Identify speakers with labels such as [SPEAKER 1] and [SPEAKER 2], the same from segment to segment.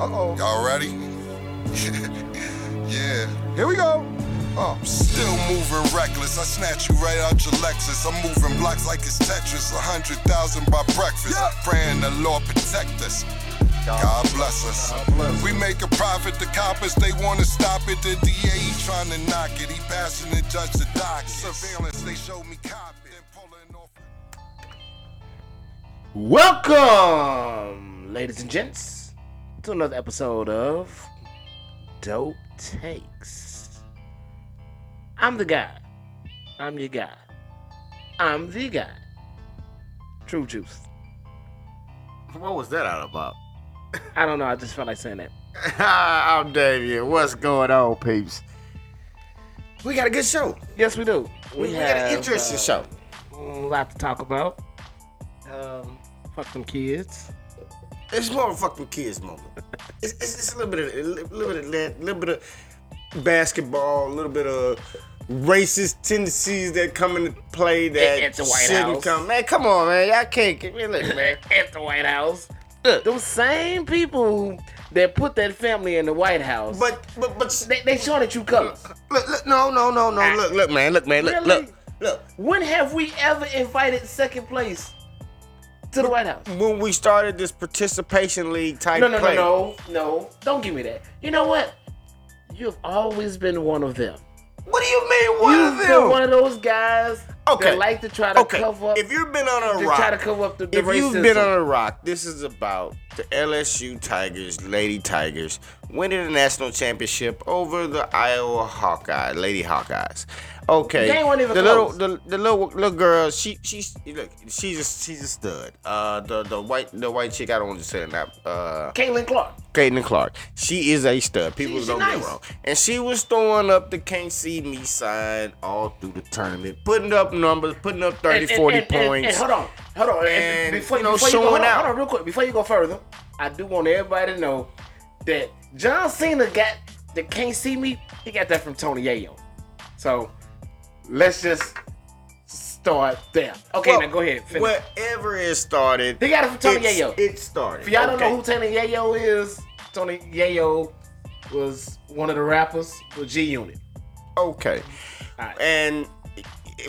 [SPEAKER 1] Uh-oh.
[SPEAKER 2] Y'all ready? yeah.
[SPEAKER 1] Here we go.
[SPEAKER 2] Uh, still moving reckless. I snatch you right out your Lexus. I'm moving blocks like it's Tetris. A hundred thousand by breakfast.
[SPEAKER 1] Yeah.
[SPEAKER 2] Praying the Lord protect us. God bless us.
[SPEAKER 1] God bless.
[SPEAKER 2] We make a profit, the coppers, they wanna stop it. The DA, he trying to knock it. He passing the judge the dock. Surveillance, they showed me cop it. Then pulling off.
[SPEAKER 3] Welcome, ladies and gents, to another episode of Dope Takes. I'm the guy. I'm your guy. I'm the guy. Truthjuice.
[SPEAKER 4] What was that all about?
[SPEAKER 3] I don't know. I just felt like saying that.
[SPEAKER 4] I'm Damien. What's going on, peeps? We got a good show.
[SPEAKER 3] Yes, we do.
[SPEAKER 4] We, got an interesting
[SPEAKER 3] uh,
[SPEAKER 4] show.
[SPEAKER 3] A lot to talk about. Um, fuck them kids.
[SPEAKER 4] It's more of a fucking kids moment. It's, it's, it's a little bit of a little bit of that, a little bit of basketball, a little bit of racist tendencies that come into play that
[SPEAKER 3] White
[SPEAKER 4] shouldn't
[SPEAKER 3] House.
[SPEAKER 4] come. Man, come on, man. Y'all can't get me. Look, man.
[SPEAKER 3] At the White House. Look, those same people that put that family in the White House,
[SPEAKER 4] But but but
[SPEAKER 3] they, they showing at you colors.
[SPEAKER 4] look, look, no, no, no, no. Ah. Look, look, man. Look, man. Look,
[SPEAKER 3] Really?
[SPEAKER 4] look, look.
[SPEAKER 3] When have we ever invited second place to the White House?
[SPEAKER 4] When we started this participation league type
[SPEAKER 3] No, no,
[SPEAKER 4] play,
[SPEAKER 3] no, no, no. Don't give me that. You know what? You've always been one of them.
[SPEAKER 4] What do you mean? One
[SPEAKER 3] You've
[SPEAKER 4] of
[SPEAKER 3] been one of those guys
[SPEAKER 4] Okay.
[SPEAKER 3] that like to try to
[SPEAKER 4] okay.
[SPEAKER 3] cover up.
[SPEAKER 4] If you've been on a rock,
[SPEAKER 3] try to cover up the, the
[SPEAKER 4] if you've been on a rock, this is about the LSU Tigers, Lady Tigers, winning the national championship over the Iowa Hawkeye, Lady Hawkeyes. Okay,
[SPEAKER 3] They weren't even
[SPEAKER 4] the little the, the little little girl, she she's look, she's a, she's a stud. Uh, the the white the white chick, I don't want to say that. Uh,
[SPEAKER 3] Caitlin Clark.
[SPEAKER 4] Caitlin Clark. She is a stud. People
[SPEAKER 3] She- she
[SPEAKER 4] don't get wrong. And she was throwing up the can't see me sign all through the tournament, putting up numbers, putting up 30,
[SPEAKER 3] And- and-
[SPEAKER 4] 40
[SPEAKER 3] and- and-
[SPEAKER 4] points.
[SPEAKER 3] Hold on, hold on. And, before,
[SPEAKER 4] you know,
[SPEAKER 3] before you go, hold on,
[SPEAKER 4] out.
[SPEAKER 3] hold on, real quick. Before you go further, I do want everybody to know that John Cena got the can't see me. He got that from Tony Yayo. So let's just start there. Okay,
[SPEAKER 4] Well,
[SPEAKER 3] now go ahead. Finish.
[SPEAKER 4] Wherever it started,
[SPEAKER 3] They got it from Tony
[SPEAKER 4] it's-
[SPEAKER 3] Yayo.
[SPEAKER 4] It started.
[SPEAKER 3] If y'all don't know who Tony Yayo is, Tony Yayo was one of the rappers for G Unit.
[SPEAKER 4] Okay.
[SPEAKER 3] Alright.
[SPEAKER 4] And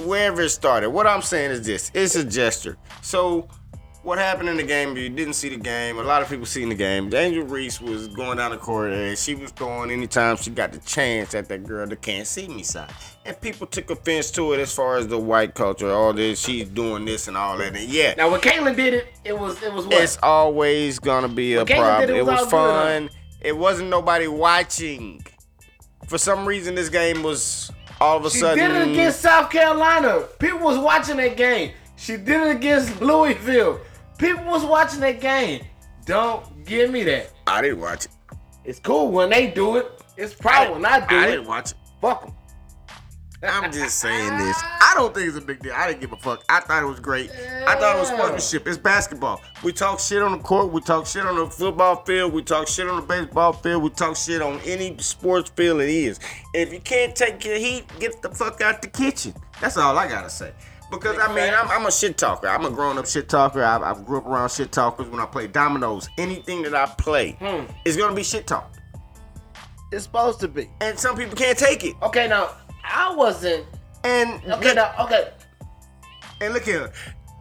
[SPEAKER 4] wherever it started, what I'm saying is this: it's a gesture. So. What happened in the game? If you didn't see the game, a lot of people seen the game. Angel Reese was going down the court and she was throwing anytime she got the chance at that girl that can't see me side. And people took offense to it as far as the white culture, all this, she's doing this and all that. And yeah,
[SPEAKER 3] Now when Caitlin did it, it was it was what?
[SPEAKER 4] it's always gonna be a problem.
[SPEAKER 3] it,
[SPEAKER 4] was,
[SPEAKER 3] was all good,
[SPEAKER 4] fun. It wasn't nobody watching. For some reason, this game was all of a
[SPEAKER 3] She
[SPEAKER 4] sudden.
[SPEAKER 3] She did it against South Carolina. People was watching that game. She did it against Louisville. People was watching that game. Don't give me that.
[SPEAKER 4] I didn't watch it.
[SPEAKER 3] It's cool when they do it. It's problem when I do
[SPEAKER 4] I
[SPEAKER 3] it.
[SPEAKER 4] I didn't watch it.
[SPEAKER 3] Fuck them.
[SPEAKER 4] I'm just saying this. I don't think it's a big deal. I didn't give a fuck. I thought it was great. I thought it was sportsmanship. It's basketball. We talk shit on the court. We talk shit on the football field. We talk shit on the baseball field. We talk shit on any sports field it is. If you can't take your heat, get the fuck out the kitchen. That's all I gotta say. Because I mean, I'm, I'm a shit talker. I'm a grown up shit talker. I, I grew up around shit talkers when I play dominoes. Anything that I play hmm. is gonna be shit talk.
[SPEAKER 3] It's supposed to be.
[SPEAKER 4] And some people can't take it.
[SPEAKER 3] Okay, now I wasn't.
[SPEAKER 4] And
[SPEAKER 3] Okay, now okay.
[SPEAKER 4] And look here,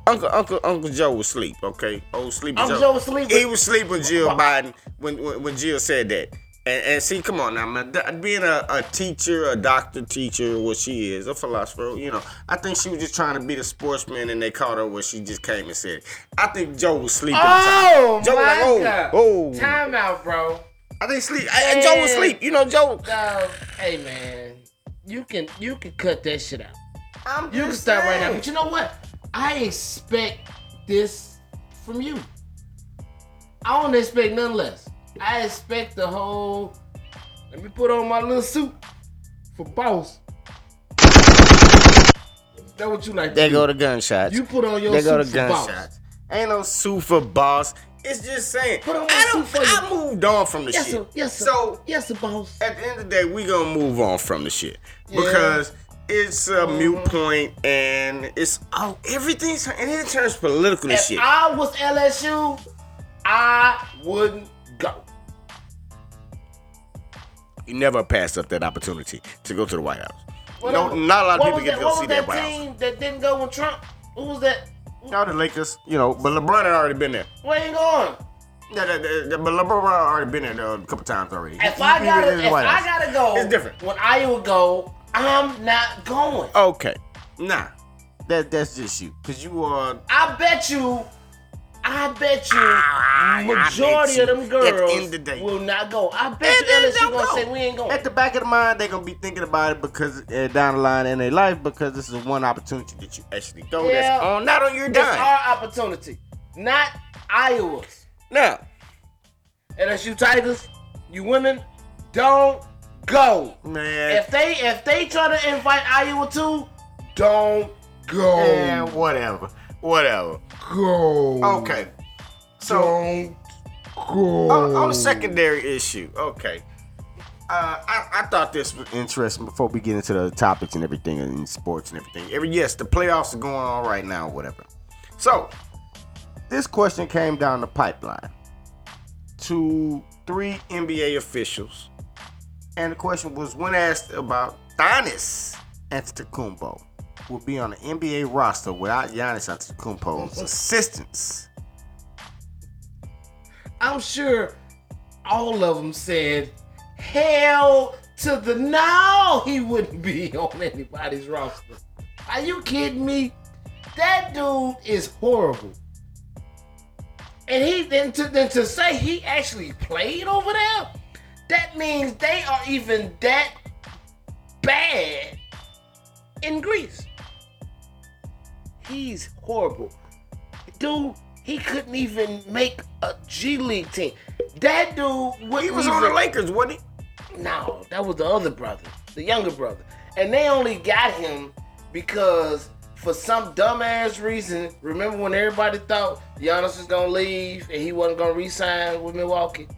[SPEAKER 4] Uncle Uncle Uncle Joe was asleep. Okay, old sleepy
[SPEAKER 3] Uncle
[SPEAKER 4] Joe.
[SPEAKER 3] Joe was asleep,
[SPEAKER 4] He was sleeping Jill Biden when, when when Jill said that. And, and see, come on now, man. Being a, a teacher, a doctor teacher, what she is, a philosopher, you know, I think she was just trying to be the sportsman, and they caught her where she just came and said. I think Joe was sleeping.
[SPEAKER 3] Oh
[SPEAKER 4] Joe was
[SPEAKER 3] my
[SPEAKER 4] like, oh,
[SPEAKER 3] God.
[SPEAKER 4] oh.
[SPEAKER 3] Time out, bro.
[SPEAKER 4] I think sleep. And Joe was
[SPEAKER 3] Man.
[SPEAKER 4] asleep. You know, Joe.
[SPEAKER 3] No, hey man, you can you can cut that shit out.
[SPEAKER 4] I'm
[SPEAKER 3] You can
[SPEAKER 4] just
[SPEAKER 3] start right now. But you know what? I expect this from you. I don't expect none less. I expect the whole. Let me put on my little suit for boss. That what you like? to
[SPEAKER 4] There
[SPEAKER 3] do.
[SPEAKER 4] go the gunshots.
[SPEAKER 3] You put on your
[SPEAKER 4] go
[SPEAKER 3] suit
[SPEAKER 4] the
[SPEAKER 3] for boss.
[SPEAKER 4] gunshots. Ain't no suit for boss. It's just saying.
[SPEAKER 3] Put on my
[SPEAKER 4] I, don't,
[SPEAKER 3] suit for you.
[SPEAKER 4] I moved on from the
[SPEAKER 3] Yes
[SPEAKER 4] shit.
[SPEAKER 3] sir. Yes sir.
[SPEAKER 4] So
[SPEAKER 3] yes sir, boss.
[SPEAKER 4] at the end of the day, we gonna move on from the shit
[SPEAKER 3] Yeah.
[SPEAKER 4] because it's a mute
[SPEAKER 3] Mhm.
[SPEAKER 4] point and it's oh everything's and it turns political and shit.
[SPEAKER 3] If
[SPEAKER 4] shit.
[SPEAKER 3] I was LSU, I wouldn't
[SPEAKER 4] You never pass up that opportunity to go to the White House.
[SPEAKER 3] What
[SPEAKER 4] no,
[SPEAKER 3] was-
[SPEAKER 4] not a lot of people get
[SPEAKER 3] that,
[SPEAKER 4] to go see that
[SPEAKER 3] that
[SPEAKER 4] White House.
[SPEAKER 3] team that didn't go with Trump? Who was that?
[SPEAKER 4] Now the Lakers, you know, but LeBron had already been there.
[SPEAKER 3] Where you going?
[SPEAKER 4] Yeah, that, that, that- but LeBron already been there a couple times already.
[SPEAKER 3] If
[SPEAKER 4] He-
[SPEAKER 3] I gotta, if I
[SPEAKER 4] House.
[SPEAKER 3] gotta go,
[SPEAKER 4] It's different.
[SPEAKER 3] When I would go, I'm not going.
[SPEAKER 4] Okay, nah, that that's just you, cause you are.
[SPEAKER 3] I bet you, I bet you,
[SPEAKER 4] I
[SPEAKER 3] majority
[SPEAKER 4] bet
[SPEAKER 3] of them girls
[SPEAKER 4] the of the day.
[SPEAKER 3] will not go. I bet
[SPEAKER 4] And
[SPEAKER 3] you LSU gonna
[SPEAKER 4] go.
[SPEAKER 3] say we ain't going.
[SPEAKER 4] At the back of the mind, they're gonna be thinking about it because uh, down the line in their life, because this is one opportunity that you actually go.
[SPEAKER 3] Yeah.
[SPEAKER 4] That's on, not on your dime.
[SPEAKER 3] It's our opportunity, not Iowa's.
[SPEAKER 4] Now,
[SPEAKER 3] LSU Tigers, you women, don't go.
[SPEAKER 4] man,
[SPEAKER 3] If they if they try to invite Iowa too, don't go.
[SPEAKER 4] man, whatever, whatever.
[SPEAKER 3] Go.
[SPEAKER 4] Okay, so
[SPEAKER 3] Don't go.
[SPEAKER 4] on, on the secondary issue, okay. Uh, I, I thought this was interesting before we get into the topics and everything in sports and everything. Every yes, the playoffs are going on right now, whatever. So, this question came down the pipeline to three NBA officials, and the question was when asked about Giannis Antetokounmpo will be on the NBA roster without Giannis Antetokounmpo's assistance.
[SPEAKER 3] I'm sure all of them said, hell to the no, he wouldn't be on anybody's roster. Are you kidding me? That dude is horrible. And he then to then to say he actually played over there, that means they are even that bad in Greece. He's horrible. Dude, he couldn't even make a G League team. That dude
[SPEAKER 4] He was
[SPEAKER 3] even,
[SPEAKER 4] on the Lakers, wasn't he?
[SPEAKER 3] No, that was the other brother, the younger brother. And they only got him because for some dumbass reason, remember when everybody thought Giannis was gonna leave and he wasn't gonna re-sign with Milwaukee?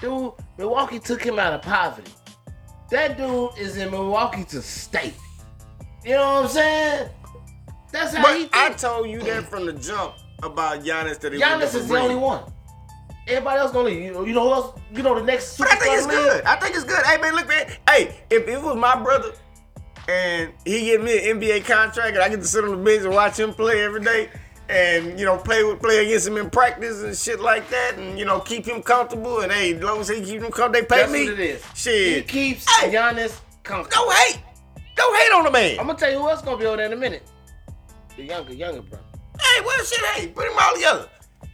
[SPEAKER 3] Dude, Milwaukee took him out of poverty. That dude is in Milwaukee to stay. You know what I'm saying? That's how he
[SPEAKER 4] But I told you that from the jump about Giannis that he
[SPEAKER 3] Giannis is the only one. Everybody else gonna leave. You, you know who else? You know the next
[SPEAKER 4] But I think it's good. I think it's good. Hey man, look man. Hey, if it was my brother and he give me an NBA contract and I get to sit on the bench and watch him play every day and you know play with play against him in practice and shit like that and you know keep him comfortable and hey, as long as he keep him comfortable, they pay
[SPEAKER 3] That's
[SPEAKER 4] me.
[SPEAKER 3] what it is.
[SPEAKER 4] Shit.
[SPEAKER 3] He keeps
[SPEAKER 4] Hey.
[SPEAKER 3] Giannis comfortable.
[SPEAKER 4] Don't hate. Don't hate on the man.
[SPEAKER 3] I'm gonna tell you who else gonna be over there in a minute. The younger, younger brother.
[SPEAKER 4] Hey, well, shit, hey, put them all together.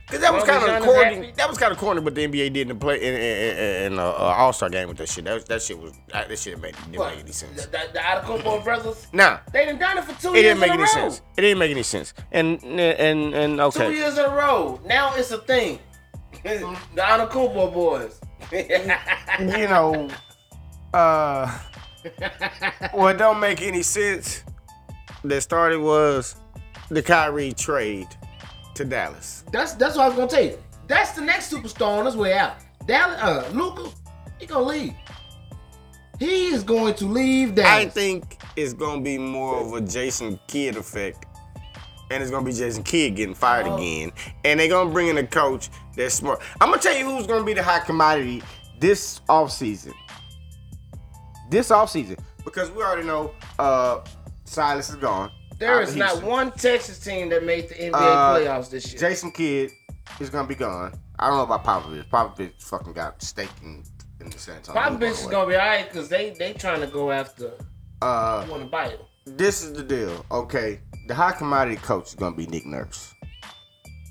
[SPEAKER 4] Cause that was kind of corny. That was kind of corny but the NBA did in the play in, in, in, in uh, uh, All Star game with that shit. That, was, that shit was that shit made, didn't
[SPEAKER 3] What?
[SPEAKER 4] make any sense.
[SPEAKER 3] The, the, the Adekugbo brothers.
[SPEAKER 4] Nah,
[SPEAKER 3] They done done it for two
[SPEAKER 4] it
[SPEAKER 3] years
[SPEAKER 4] didn't make any
[SPEAKER 3] row.
[SPEAKER 4] sense. It didn't make any sense. And and and okay.
[SPEAKER 3] Two years in a row. Now it's a thing. the Adekugbo boys.
[SPEAKER 4] you know, uh, what don't make any sense. That started was the Kyrie trade to Dallas.
[SPEAKER 3] that's that's what I was gonna tell you. That's the next superstar on his way out. Dallas, uh, Luka, he gonna leave. He is going to leave Dallas.
[SPEAKER 4] I think it's gonna be more of a Jason Kidd effect. And it's gonna be Jason Kidd getting fired
[SPEAKER 3] Oh.
[SPEAKER 4] again. And they're gonna bring in a coach that's smart. I'm gonna tell you who's gonna be the hot commodity this offseason. This offseason. Because we already know uh Silas is gone.
[SPEAKER 3] There is not one Texas team that made the NBA
[SPEAKER 4] Uh,
[SPEAKER 3] playoffs this year.
[SPEAKER 4] Jason Kidd is gonna be gone. I don't know about Popovich. Popovich fucking got stake in, in the San Antonio.
[SPEAKER 3] Popovich is gonna be alright because they they trying to go after
[SPEAKER 4] uh
[SPEAKER 3] want to buy him.
[SPEAKER 4] this is the deal, okay? The high commodity coach is gonna be Nick Nurse.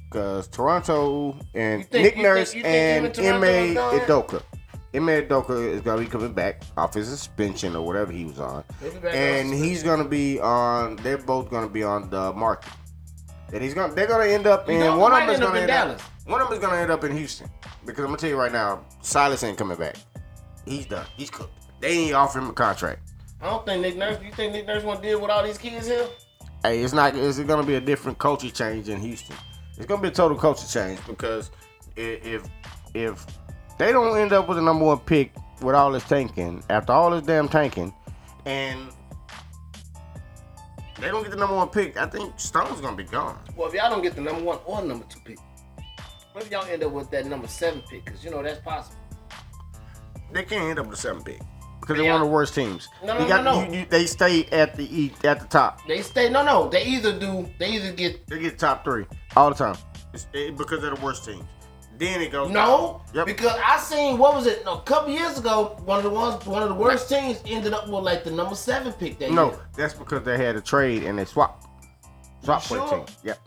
[SPEAKER 4] Cause Toronto and
[SPEAKER 3] think-
[SPEAKER 4] Nick Nurse
[SPEAKER 3] think-
[SPEAKER 4] and
[SPEAKER 3] even Toronto
[SPEAKER 4] Ime
[SPEAKER 3] is done?
[SPEAKER 4] Udoka. Ime Udoka is gonna be coming back off his suspension or whatever he was on.
[SPEAKER 3] He'll be back
[SPEAKER 4] And he's gonna be on they're both gonna be on the market. And he's gonna they're gonna end up in
[SPEAKER 3] Udoka
[SPEAKER 4] one of them is
[SPEAKER 3] end up
[SPEAKER 4] gonna
[SPEAKER 3] in
[SPEAKER 4] end
[SPEAKER 3] Dallas.
[SPEAKER 4] up one of them is gonna end up in Houston. Because I'm gonna tell you right now, Silas ain't coming back. He's done. He's cooked. They ain't offer him a contract.
[SPEAKER 3] I don't think Nick Nurse. You think Nick Nurse want to deal with all these kids here?
[SPEAKER 4] Hey, it's not. It's gonna be a different culture change in Houston. It's gonna be a total culture change because i- if if they don't end up with the number one pick with all this tanking after all this damn tanking, and they don't get the number one pick, I think Stone's gonna be gone.
[SPEAKER 3] Well, if y'all don't get the number one or number two pick, what if y'all end up with that number seven pick? Because you know that's possible.
[SPEAKER 4] They can't end up with a seven pick because they're one of the worst teams.
[SPEAKER 3] No,
[SPEAKER 4] You
[SPEAKER 3] no,
[SPEAKER 4] got-
[SPEAKER 3] no, no.
[SPEAKER 4] you- you- they stay at the at the top.
[SPEAKER 3] They stay. No, no. They either do. They either get
[SPEAKER 4] They get top three all the time it's, it, because they're the worst teams. Then it goes.
[SPEAKER 3] no.
[SPEAKER 4] Yep.
[SPEAKER 3] Because I seen what was it a couple years ago? One of the ones, one of the worst teams ended up with like the number seven pick. That
[SPEAKER 4] No,
[SPEAKER 3] year.
[SPEAKER 4] that's because they had a trade and they swapped. Swap for
[SPEAKER 3] sure?
[SPEAKER 4] the team. Yep.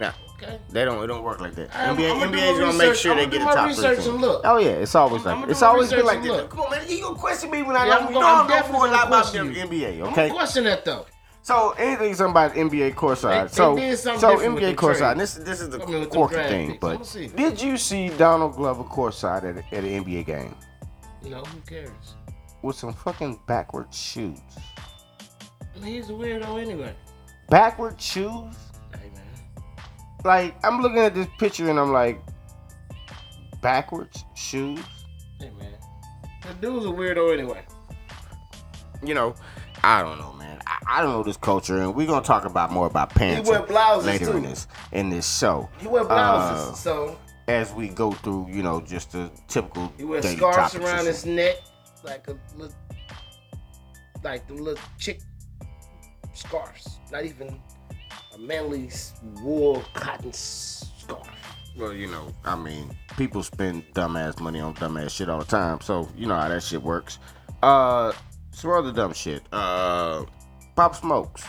[SPEAKER 4] Now
[SPEAKER 3] Okay.
[SPEAKER 4] they don't. It don't work like that.
[SPEAKER 3] I'm-
[SPEAKER 4] NBA,
[SPEAKER 3] I'ma do
[SPEAKER 4] NBA's gonna make sure they get a top
[SPEAKER 3] research
[SPEAKER 4] three.
[SPEAKER 3] and
[SPEAKER 4] team.
[SPEAKER 3] look.
[SPEAKER 4] Oh yeah, it's always like it's always been like
[SPEAKER 3] and
[SPEAKER 4] that. Come on, man, you gonna question me when I
[SPEAKER 3] Yeah,
[SPEAKER 4] know
[SPEAKER 3] I'm
[SPEAKER 4] you
[SPEAKER 3] gonna-
[SPEAKER 4] know
[SPEAKER 3] I'm
[SPEAKER 4] I know
[SPEAKER 3] definitely
[SPEAKER 4] more a lot
[SPEAKER 3] gonna
[SPEAKER 4] about the. NBA.
[SPEAKER 3] I'm
[SPEAKER 4] Okay.
[SPEAKER 3] gonna question that though.
[SPEAKER 4] So anything something about NBA courtside.
[SPEAKER 3] They- they
[SPEAKER 4] so
[SPEAKER 3] did
[SPEAKER 4] so NBA
[SPEAKER 3] the
[SPEAKER 4] courtside. this this is the
[SPEAKER 3] I mean, with them
[SPEAKER 4] quirky
[SPEAKER 3] draft
[SPEAKER 4] thing.
[SPEAKER 3] picks.
[SPEAKER 4] But did you see Donald Glover courtside at, a- at an NBA game
[SPEAKER 3] No, who cares?
[SPEAKER 4] with some fucking backward shoes?
[SPEAKER 3] I mean, he's a weirdo anyway.
[SPEAKER 4] Backward shoes?
[SPEAKER 3] Hey man.
[SPEAKER 4] Like I'm looking at this picture and I'm like, backwards shoes.
[SPEAKER 3] Hey man. The dude's a weirdo anyway.
[SPEAKER 4] You know, I don't know, man. I, I don't know this culture, and we're gonna talk about more about pants later
[SPEAKER 3] too.
[SPEAKER 4] in this in this show.
[SPEAKER 3] He wear blouses,
[SPEAKER 4] Uh,
[SPEAKER 3] so
[SPEAKER 4] as we go through, you know, just the typical
[SPEAKER 3] he wear scarves around his neck, like a little, like the little chick scarves. Not even a manly wool cotton scarf.
[SPEAKER 4] Well, you know, I mean, people spend dumbass money on dumbass shit all the time, so you know how that shit works. Uh, some other dumb shit. Uh, Pop Smokes,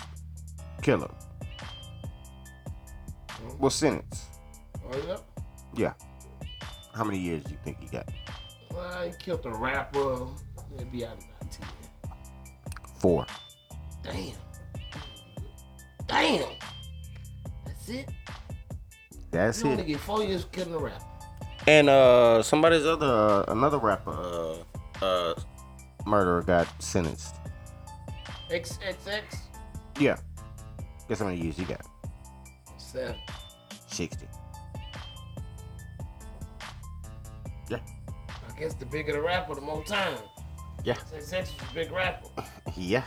[SPEAKER 4] killer. Was sentenced.
[SPEAKER 3] Oh yeah.
[SPEAKER 4] Yeah. How many years do you think he got?
[SPEAKER 3] Well, he killed a rapper. It'd be out about ten.
[SPEAKER 4] Four.
[SPEAKER 3] Damn. Damn. That's it.
[SPEAKER 4] That's
[SPEAKER 3] You only
[SPEAKER 4] it.
[SPEAKER 3] get four years killing a rapper.
[SPEAKER 4] And uh, somebody's other uh, another rapper uh, uh, murderer got sentenced.
[SPEAKER 3] X X X.
[SPEAKER 4] Yeah. Guess how many years he got?
[SPEAKER 3] Seven.
[SPEAKER 4] Sixty. Yeah.
[SPEAKER 3] I guess the bigger the rapper, the more time.
[SPEAKER 4] Yeah.
[SPEAKER 3] XXX was a big rapper.
[SPEAKER 4] Yeah.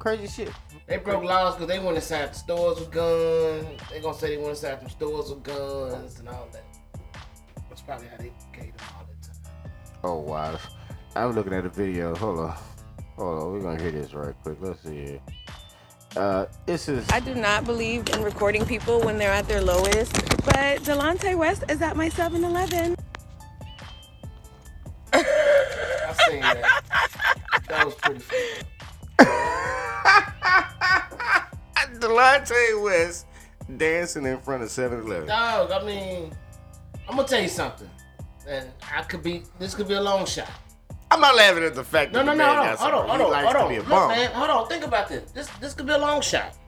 [SPEAKER 4] Crazy shit.
[SPEAKER 3] They broke laws because they went inside the stores with guns. They gonna say they went inside the stores with guns and all that. That's probably how they gave them all the time.
[SPEAKER 4] Oh wow. I'm looking at the video. Hold on. Hold on. We're gonna hear this right quick. Let's see here. Uh, this is.
[SPEAKER 1] I do not believe in recording people when they're at their lowest, but Delonte West is at my 7 Eleven.
[SPEAKER 3] I've seen that. that was pretty funny.
[SPEAKER 4] Delonte West dancing in front of 7-Eleven.
[SPEAKER 3] Dog, I mean, I'm gonna tell you something. And I could be, this could be a long shot.
[SPEAKER 4] I'm not laughing at the fact
[SPEAKER 3] No,
[SPEAKER 4] that
[SPEAKER 3] no,
[SPEAKER 4] the
[SPEAKER 3] no,
[SPEAKER 4] man
[SPEAKER 3] hold on,
[SPEAKER 4] got
[SPEAKER 3] hold on, hold on, hold on. Look,
[SPEAKER 4] bum.
[SPEAKER 3] man, hold on. Think about this. This, this could be a long shot.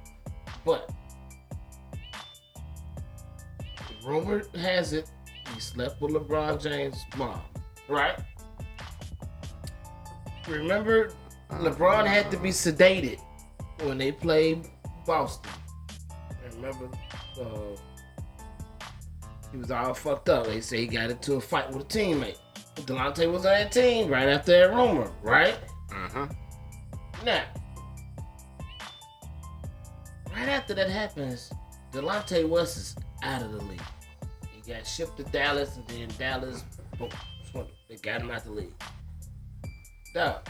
[SPEAKER 3] But rumor has it he slept with LeBron James' mom, right? Remember, LeBron had to be sedated when they played Boston. Remember, uh, he was all fucked up. They say he got into a fight with a teammate. Delonte was on that team right after that rumor, right?
[SPEAKER 4] Uh-huh.
[SPEAKER 3] Now, right after that happens, Delonte West is out of the league. He got shipped to Dallas, and then Dallas, boom. They got him out the league. Dog.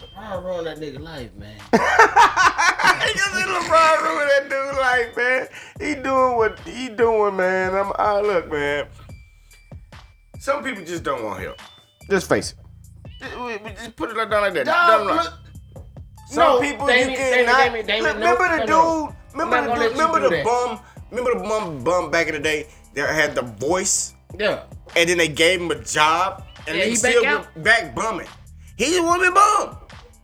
[SPEAKER 3] LeBron ruined that nigga life, man.
[SPEAKER 4] Because LeBron ruined that dude life, man. He doing what he doing, man. I'm I look, man. Some people just don't want help. Just face it. Just, we- we just put it down like that.
[SPEAKER 3] Dog,
[SPEAKER 4] Down
[SPEAKER 3] look,
[SPEAKER 4] Some
[SPEAKER 3] No,
[SPEAKER 4] people
[SPEAKER 3] Damien,
[SPEAKER 4] you
[SPEAKER 3] Damien,
[SPEAKER 4] cannot.
[SPEAKER 3] Damien, Damien,
[SPEAKER 4] remember
[SPEAKER 3] no,
[SPEAKER 4] the
[SPEAKER 3] no,
[SPEAKER 4] dude? Remember the
[SPEAKER 3] not
[SPEAKER 4] dude? Remember the
[SPEAKER 3] that.
[SPEAKER 4] bum? Remember the bum bum back in the day that had the voice,
[SPEAKER 3] yeah.
[SPEAKER 4] and then they gave him a job, and
[SPEAKER 3] Yeah,
[SPEAKER 4] he
[SPEAKER 3] he
[SPEAKER 4] still
[SPEAKER 3] back
[SPEAKER 4] went back bumming. He just want to be bum.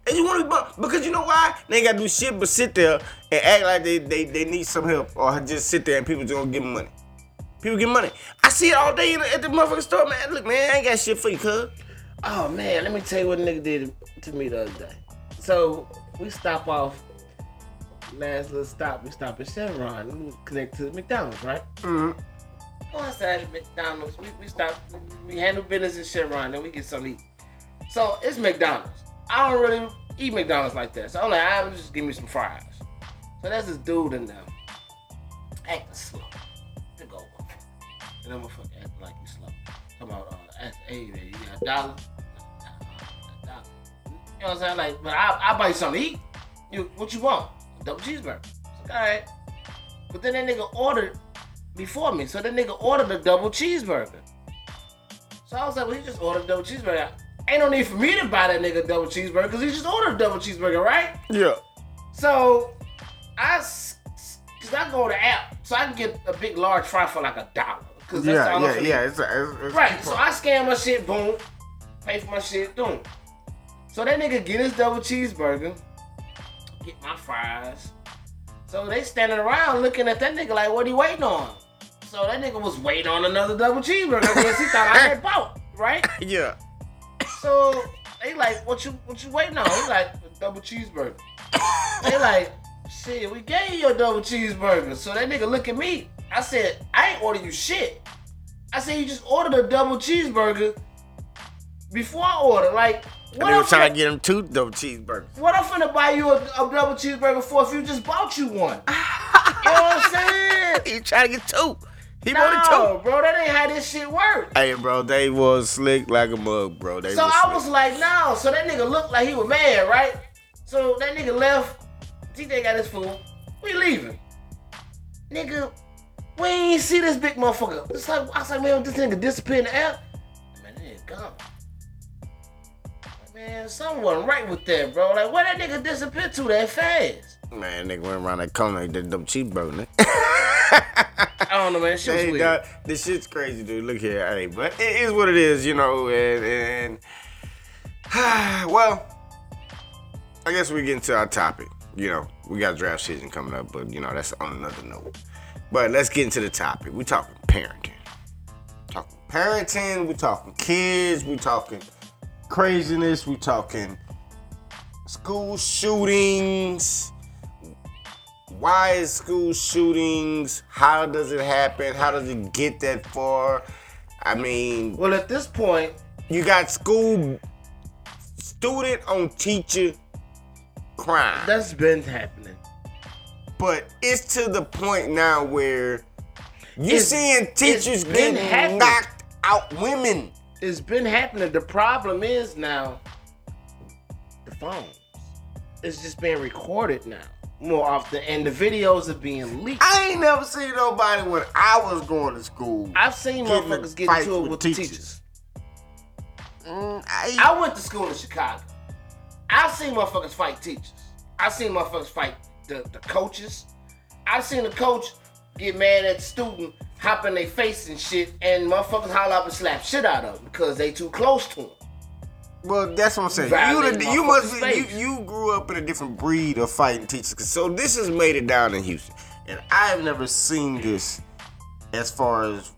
[SPEAKER 4] Just want to be because you know why? They ain't got to do shit but sit there and act like they, they they need some help, or just sit there and people just gonna give them money. People get money. I see it all day in the, at the motherfucking store, man. Look, man, I ain't got shit for you, cuz.
[SPEAKER 3] Oh man, let me tell you what a nigga did to me the other day. So we stop off last little stop. We stop at Chevron. We connect to McDonald's, right?
[SPEAKER 4] Mm-hmm.
[SPEAKER 3] Go inside at McDonald's. We, we stop. We handle business at Chevron. Then we get something to eat. So it's McDonald's. I don't really eat McDonald's like that. So I'm like, I'm just give me some fries. So that's this dude in there acting slow. Big old motherfucker. And that motherfucker acting like you slow. Talking about, uh, ask, hey, man, you got a dollar? A dollar. You know what I'm saying? Like, but I, I'll buy you something to eat. You, what you want? A double cheeseburger. Like, all right. But then that nigga ordered before me. So that nigga ordered a double cheeseburger. So I was like, well, he just ordered a double cheeseburger. Ain't no need for me to buy that nigga a double cheeseburger because he just ordered a double cheeseburger, right?
[SPEAKER 4] Yeah.
[SPEAKER 3] So I, cause I go to app, so I can get a big large fry for like a dollar. Cause that's
[SPEAKER 4] Yeah,
[SPEAKER 3] all
[SPEAKER 4] yeah, yeah. It's, a, it's,
[SPEAKER 3] Right. So I scan my shit, boom, pay for my shit, boom. So that nigga get his double cheeseburger, get my fries. So they standing around looking at that nigga like, what he waiting on? So that nigga was waiting on another double cheeseburger because he thought I had bought, right?
[SPEAKER 4] yeah.
[SPEAKER 3] So they like, what you what you waiting on? He like, "A double cheeseburger. they like, shit, we gave you a double cheeseburger. So that nigga look at me. I said, I ain't order you shit. I said, you just ordered a double cheeseburger before I order. Like, what I'm,
[SPEAKER 4] were trying to get him two double cheeseburgers.
[SPEAKER 3] what I'm finna buy you a, a double cheeseburger for if you just bought you one? you know what I'm saying?
[SPEAKER 4] He trying to get two. He wanted
[SPEAKER 3] No,
[SPEAKER 4] two.
[SPEAKER 3] bro, that ain't how this shit work.
[SPEAKER 4] Hey, bro, they was slick like a mug, bro. They
[SPEAKER 3] So
[SPEAKER 4] was
[SPEAKER 3] I
[SPEAKER 4] slick.
[SPEAKER 3] was like, no. So that nigga looked like he was mad, right? So that nigga left. TJ got his food. We leaving. Nigga, we ain't see this big motherfucker. It's like I was like, man, this nigga disappeared in the air. Man, that nigga gone. Man, something wasn't right with that, bro. Like, where that nigga disappear to that fast?
[SPEAKER 4] Man, nigga went around that corner and did them cheeseburger.
[SPEAKER 3] I don't know, man. Shit was
[SPEAKER 4] Hey,
[SPEAKER 3] weird.
[SPEAKER 4] dog, this shit's crazy, dude. Look here, hey, but it is what it is, you know. And, and well, I guess we get into our topic. You know, we got draft season coming up, but you know that's on another note. But let's get into the topic. We talking parenting, talking parenting. We talking kids. We talking craziness. We talking school shootings why is school shootings? How does it happen? How does it get that far? I mean,
[SPEAKER 3] Well, at this point,
[SPEAKER 4] you got school student on teacher crime,
[SPEAKER 3] that's been happening.
[SPEAKER 4] but it's to the point now where you
[SPEAKER 3] It's-
[SPEAKER 4] seeing teachers getting
[SPEAKER 3] happening.
[SPEAKER 4] knocked out women.
[SPEAKER 3] It's been happening. The problem is now the phones. It's just being recorded now more often, and the videos are being leaked.
[SPEAKER 4] I ain't never seen nobody when I was going to school.
[SPEAKER 3] I've seen motherfuckers get into it
[SPEAKER 4] with
[SPEAKER 3] with
[SPEAKER 4] teachers.
[SPEAKER 3] teachers.
[SPEAKER 4] Mm, I,
[SPEAKER 3] I went to school in Chicago. I've seen motherfuckers fight teachers. I've seen motherfuckers fight the, the coaches. I've seen the coach get mad at the student, hop in their face and shit, and motherfuckers holler up and slap shit out of them because they too close to him.
[SPEAKER 4] Well, that's what I'm saying.
[SPEAKER 3] Violating
[SPEAKER 4] You, the- you must be, you, you grew up in a different breed of fighting teachers. So this has made it down in Houston, and I've never seen this as far as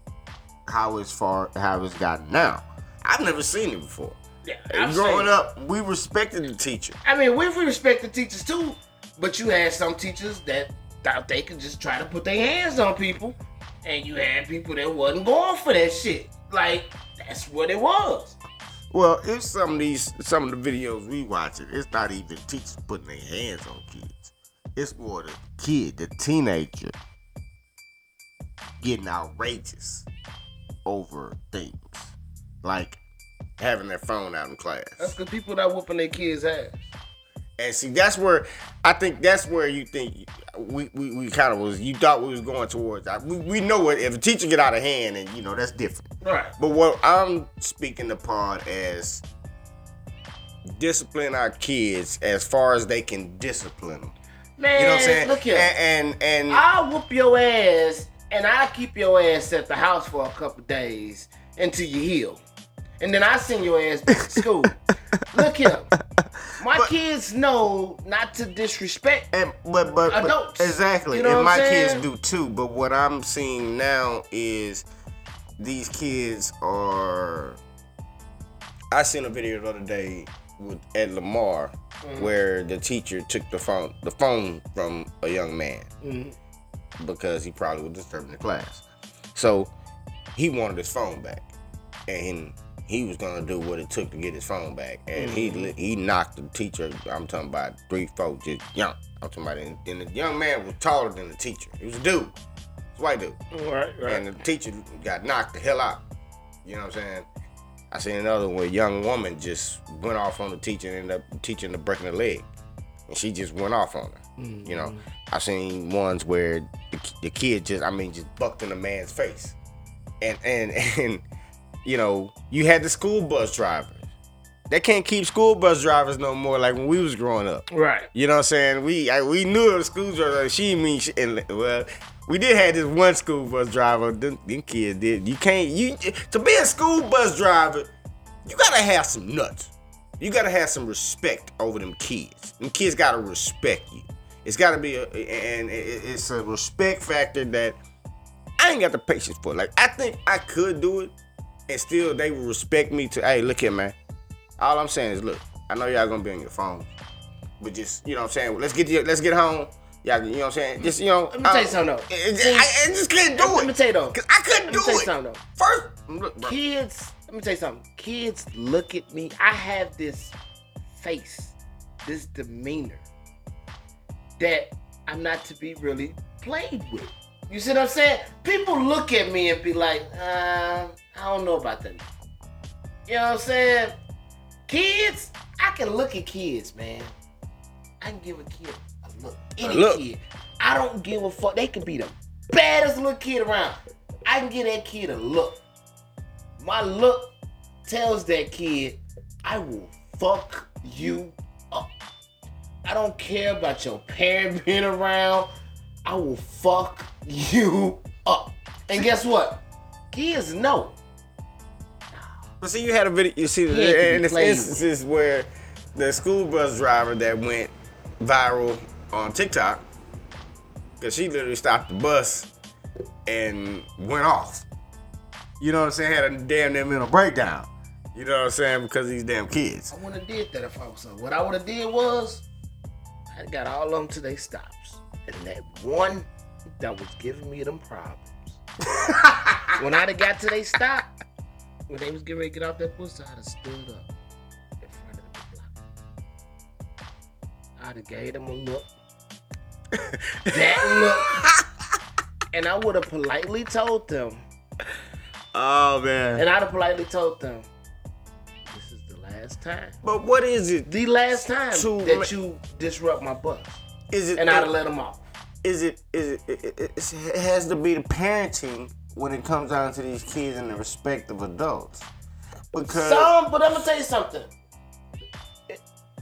[SPEAKER 4] how it's far how it's gotten now. I've never seen it before.
[SPEAKER 3] Yeah, I've
[SPEAKER 4] growing
[SPEAKER 3] seen-
[SPEAKER 4] up, we respected the teacher.
[SPEAKER 3] I mean, we we respect the teachers too, but you had some teachers that thought they could just try to put their hands on people, and you had people that wasn't going for that shit. Like that's what it was.
[SPEAKER 4] Well, if some of these some of the videos we watching, it's not even teachers putting their hands on kids. It's more the kid, the teenager, getting outrageous over things. Like having their phone out in class.
[SPEAKER 3] That's because people that whooping their kids' ass.
[SPEAKER 4] And see, that's where I think that's where you think we, we, we kind of was. You thought we was going towards. I- We, we know what if a teacher get out of hand, and you know that's different.
[SPEAKER 3] Right.
[SPEAKER 4] But what I'm speaking upon as discipline our kids as far as they can discipline them.
[SPEAKER 3] Man,
[SPEAKER 4] You know what I'm saying?
[SPEAKER 3] look here.
[SPEAKER 4] And and, and
[SPEAKER 3] I'll whoop your ass and I'll keep your ass at the house for a couple days until you heal. And then I send your ass back to school. look here. My
[SPEAKER 4] But-
[SPEAKER 3] kids know not to disrespect.
[SPEAKER 4] And but but, but
[SPEAKER 3] Adults.
[SPEAKER 4] exactly,
[SPEAKER 3] You know
[SPEAKER 4] and my
[SPEAKER 3] I'm
[SPEAKER 4] kids do too. But what I'm seeing now is these kids are. I seen a video the other day with at Lamar
[SPEAKER 3] Mm-hmm.
[SPEAKER 4] where the teacher took the phone the phone from a young man
[SPEAKER 3] Mhm.
[SPEAKER 4] because he probably was disturbing the class. So he wanted his phone back, and he was gonna do what it took to get his phone back. And he
[SPEAKER 3] Mm-hmm.
[SPEAKER 4] li- he knocked the teacher. I'm talking about three, four, just young. I'm talking about, and, and the young man was taller than the teacher. He was a dude. white dude.
[SPEAKER 3] Right, right.
[SPEAKER 4] And the teacher got knocked the hell out. You know what I'm saying? I seen another one where a young woman just went off on the teacher and ended up teaching her breaking her leg. And she just went off on her. You know, I seen ones where the, the kid just, I mean, just bucked in a man's face. And, and, and, you know, you had the school bus drivers. They can't keep school bus drivers no more like when we was growing up.
[SPEAKER 3] right.
[SPEAKER 4] You know what I'm saying? We I, we knew the school driver. She mean she, and well, we did have this one school bus driver. Them, them kids did. You can't you to be a school bus driver. You gotta have some nuts. You gotta have some respect over them kids. Them kids gotta respect you. It's gotta be a and it's a respect factor that I ain't got the patience for. Like I think I could do it, and still they would respect me. To hey, look here, man. All I'm saying is, look, I know y'all gonna be on your phone, but just you know what I'm saying. Let's get you, let's get home. Y'all, you know what I'm saying. Just you know.
[SPEAKER 3] Let me tell you something, though.
[SPEAKER 4] I, I, I just couldn't do
[SPEAKER 3] Let
[SPEAKER 4] it.
[SPEAKER 3] Let me tell you though.
[SPEAKER 4] Cause I couldn't
[SPEAKER 3] Let
[SPEAKER 4] do
[SPEAKER 3] me tell you
[SPEAKER 4] it.
[SPEAKER 3] something though.
[SPEAKER 4] First, look, bro.
[SPEAKER 3] Kids, let me tell you something. Kids look at me. I have this face, this demeanor that I'm not to be really played with. You see what I'm saying? People look at me and be like, uh, I don't know about that. You know what I'm saying? Kids, I can look at kids, man. I can give a kid a look. Any
[SPEAKER 4] look.
[SPEAKER 3] kid. I don't give a fuck. They could be the baddest little kid around. I can give that kid a look. My look tells that kid, I will fuck you up. I don't care about your parent being around. I will fuck you up. And guess what? Kids know.
[SPEAKER 4] But see, you had a video. You see,
[SPEAKER 3] He had
[SPEAKER 4] and it's
[SPEAKER 3] played
[SPEAKER 4] instances where the school bus driver that went viral on TikTok, because she literally stopped the bus and went off. You know what I'm saying? Had a damn near mental breakdown. You know what I'm saying? Because of these damn kids.
[SPEAKER 3] I wouldn't have did that if I was her. What I would have did was, I got all of them to their stops. And that one that was giving me them problems. when I'd have got to their stop, when they was getting ready to get off that bus, I'd have stood up in front of the block. I'd have gave them a look. that look. And I would have politely told them,
[SPEAKER 4] Oh man.
[SPEAKER 3] and I'd have politely told them, this is the last time.
[SPEAKER 4] But what is it?
[SPEAKER 3] the last time
[SPEAKER 4] To
[SPEAKER 3] that
[SPEAKER 4] ma-
[SPEAKER 3] you disrupt my bus,
[SPEAKER 4] Is it?
[SPEAKER 3] and I'd have let them off.
[SPEAKER 4] is it is it, it, it, it has to be the parenting when it comes down to these kids and the respect of adults because
[SPEAKER 3] Some, but I'm gonna tell you something.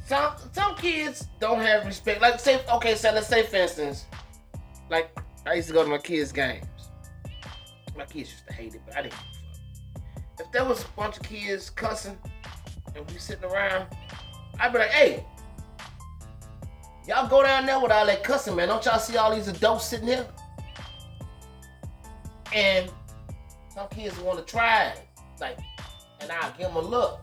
[SPEAKER 3] Some some kids don't have respect. Like say, okay, so let's say for instance, like I used to go to my kids' games. My kids used to hate it, but I didn't. If there was a bunch of kids cussing and we sitting around, I'd be like, hey. Y'all go down there with all that cussing, man. Don't y'all see all these adults sitting here? And some kids want to try it. Like, and I'll give them a look.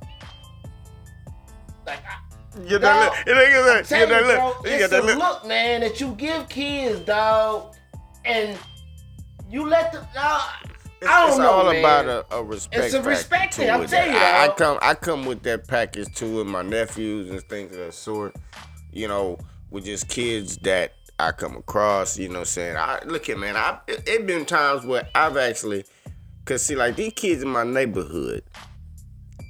[SPEAKER 3] Like, I,
[SPEAKER 4] get that look. Get that,
[SPEAKER 3] tell
[SPEAKER 4] get that look.
[SPEAKER 3] it's
[SPEAKER 4] that
[SPEAKER 3] a
[SPEAKER 4] look.
[SPEAKER 3] look, man, that you give kids, dog, and you let them.
[SPEAKER 4] It's,
[SPEAKER 3] I don't
[SPEAKER 4] it's
[SPEAKER 3] know,
[SPEAKER 4] all
[SPEAKER 3] man.
[SPEAKER 4] about a, a respect.
[SPEAKER 3] It's a respect thing, I'm telling you,
[SPEAKER 4] I, I come, I come with that package too with my nephews and things of that sort. You know, with just kids that I come across. You know, what I'm saying, I look at man. I it, it been times where I've actually, cause see, like these kids in my neighborhood,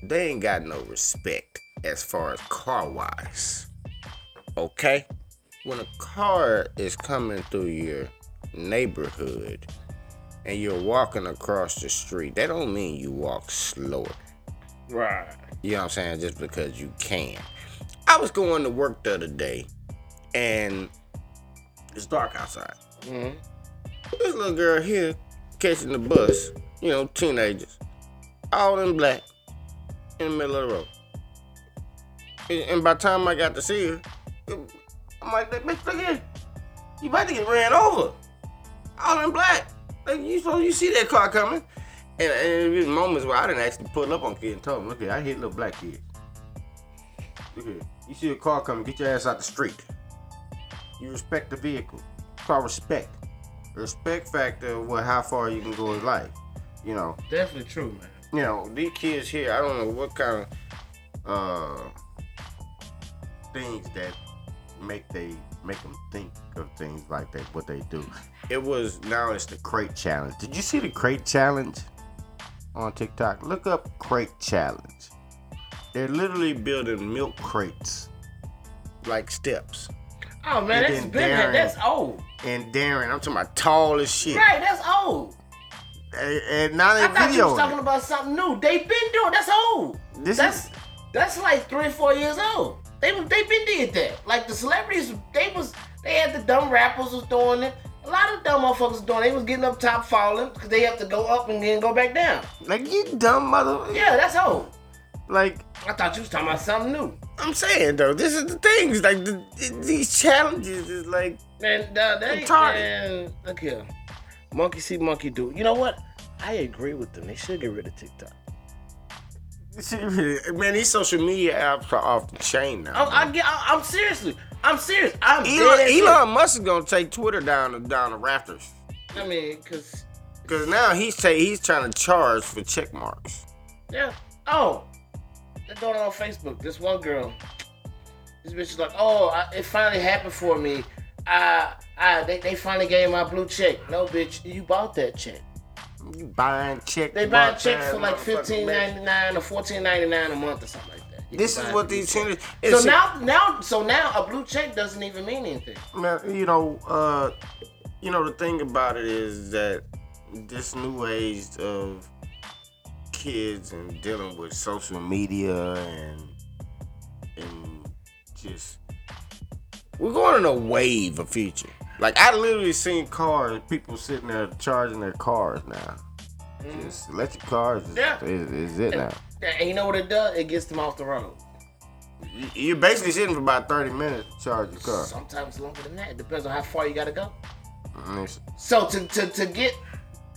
[SPEAKER 4] they ain't got no respect as far as car wise. Okay, when a car is coming through your neighborhood and you're walking across the street, that don't mean you walk slower.
[SPEAKER 3] right.
[SPEAKER 4] You know what I'm saying? Just because you can. I was going to work the other day and it's dark outside.
[SPEAKER 3] Mhm.
[SPEAKER 4] This little girl here catching the bus, you know, teenagers, all in black, in the middle of the road. And, by the time I got to see her, I'm like, bitch, look here. You about to get ran over. All in black. Like, you so you see that car coming. And, and there's moments where I didn't actually pull up on kid and told him, look here, I hit little black kids. Look here. You see a car coming, get your ass out the street. You respect the vehicle. It's called respect. Respect factor of what how far you can go in life. You know,
[SPEAKER 3] Definitely true, man.
[SPEAKER 4] you know, these kids here, I don't know what kind of uh things that make they make them think of things like that, what they do. It was now it's the crate challenge. Did you see the crate challenge on TikTok? Look up crate challenge. They're literally building milk crates like steps.
[SPEAKER 3] Oh man,
[SPEAKER 4] And
[SPEAKER 3] that's been
[SPEAKER 4] Darren-
[SPEAKER 3] that's old.
[SPEAKER 4] And Darren, I'm talking about tall as shit.
[SPEAKER 3] Right, that's old.
[SPEAKER 4] And, and now they
[SPEAKER 3] I thought you was talking
[SPEAKER 4] it.
[SPEAKER 3] about something new. They've been doing that's old.
[SPEAKER 4] This
[SPEAKER 3] that's
[SPEAKER 4] is-
[SPEAKER 3] that's like three or four years old. They they been did that. Like the celebrities, they was they had the dumb rappers was doing it. A lot of dumb motherfuckers was doing. it. They was getting up top falling because they have to go up and then go back down.
[SPEAKER 4] Like you dumb mother.
[SPEAKER 3] Yeah, that's old.
[SPEAKER 4] Like
[SPEAKER 3] I thought you was talking about something new.
[SPEAKER 4] I'm saying though, this is the things. Like the, these challenges is like
[SPEAKER 3] Man, uh, they,
[SPEAKER 4] Retarded.
[SPEAKER 3] man, look here. Monkey see, monkey do. You know what? I agree with them. They should get rid of TikTok.
[SPEAKER 4] man, these social media apps are off the chain now.
[SPEAKER 3] I, I get. I, I'm seriously. I'm serious. I'm
[SPEAKER 4] Elon, Elon Musk is gonna take Twitter down the down the rafters.
[SPEAKER 3] I mean, cause
[SPEAKER 4] because now he's say he's trying to charge for check marks.
[SPEAKER 3] yeah. Oh, they're doing it on Facebook. This one girl. This bitch is like, oh, I, it finally happened for me. I, I, they, they finally gave my blue check. No, bitch, you bought that check.
[SPEAKER 4] You buying check?
[SPEAKER 3] They buy
[SPEAKER 4] marks
[SPEAKER 3] checks for like fifteen ninety nine or fourteen ninety nine a month or something like that. You
[SPEAKER 4] This is what these changes.
[SPEAKER 3] So now, now, so now a blue check doesn't even mean anything.
[SPEAKER 4] Man, you know, uh, you know the thing about it is that this new age of kids and dealing with social media and and just we're going in a wave of future. Like I literally seen cars, people sitting there charging their cars now. Mm-hmm. Just electric cars is,
[SPEAKER 3] Yeah.
[SPEAKER 4] is, is it now.
[SPEAKER 3] And you know what it does? It gets them off the road.
[SPEAKER 4] You- You're basically sitting for about 30 minutes to charge your car.
[SPEAKER 3] Sometimes longer than that. It depends on how far you gotta go.
[SPEAKER 4] And it's-
[SPEAKER 3] So to to, to get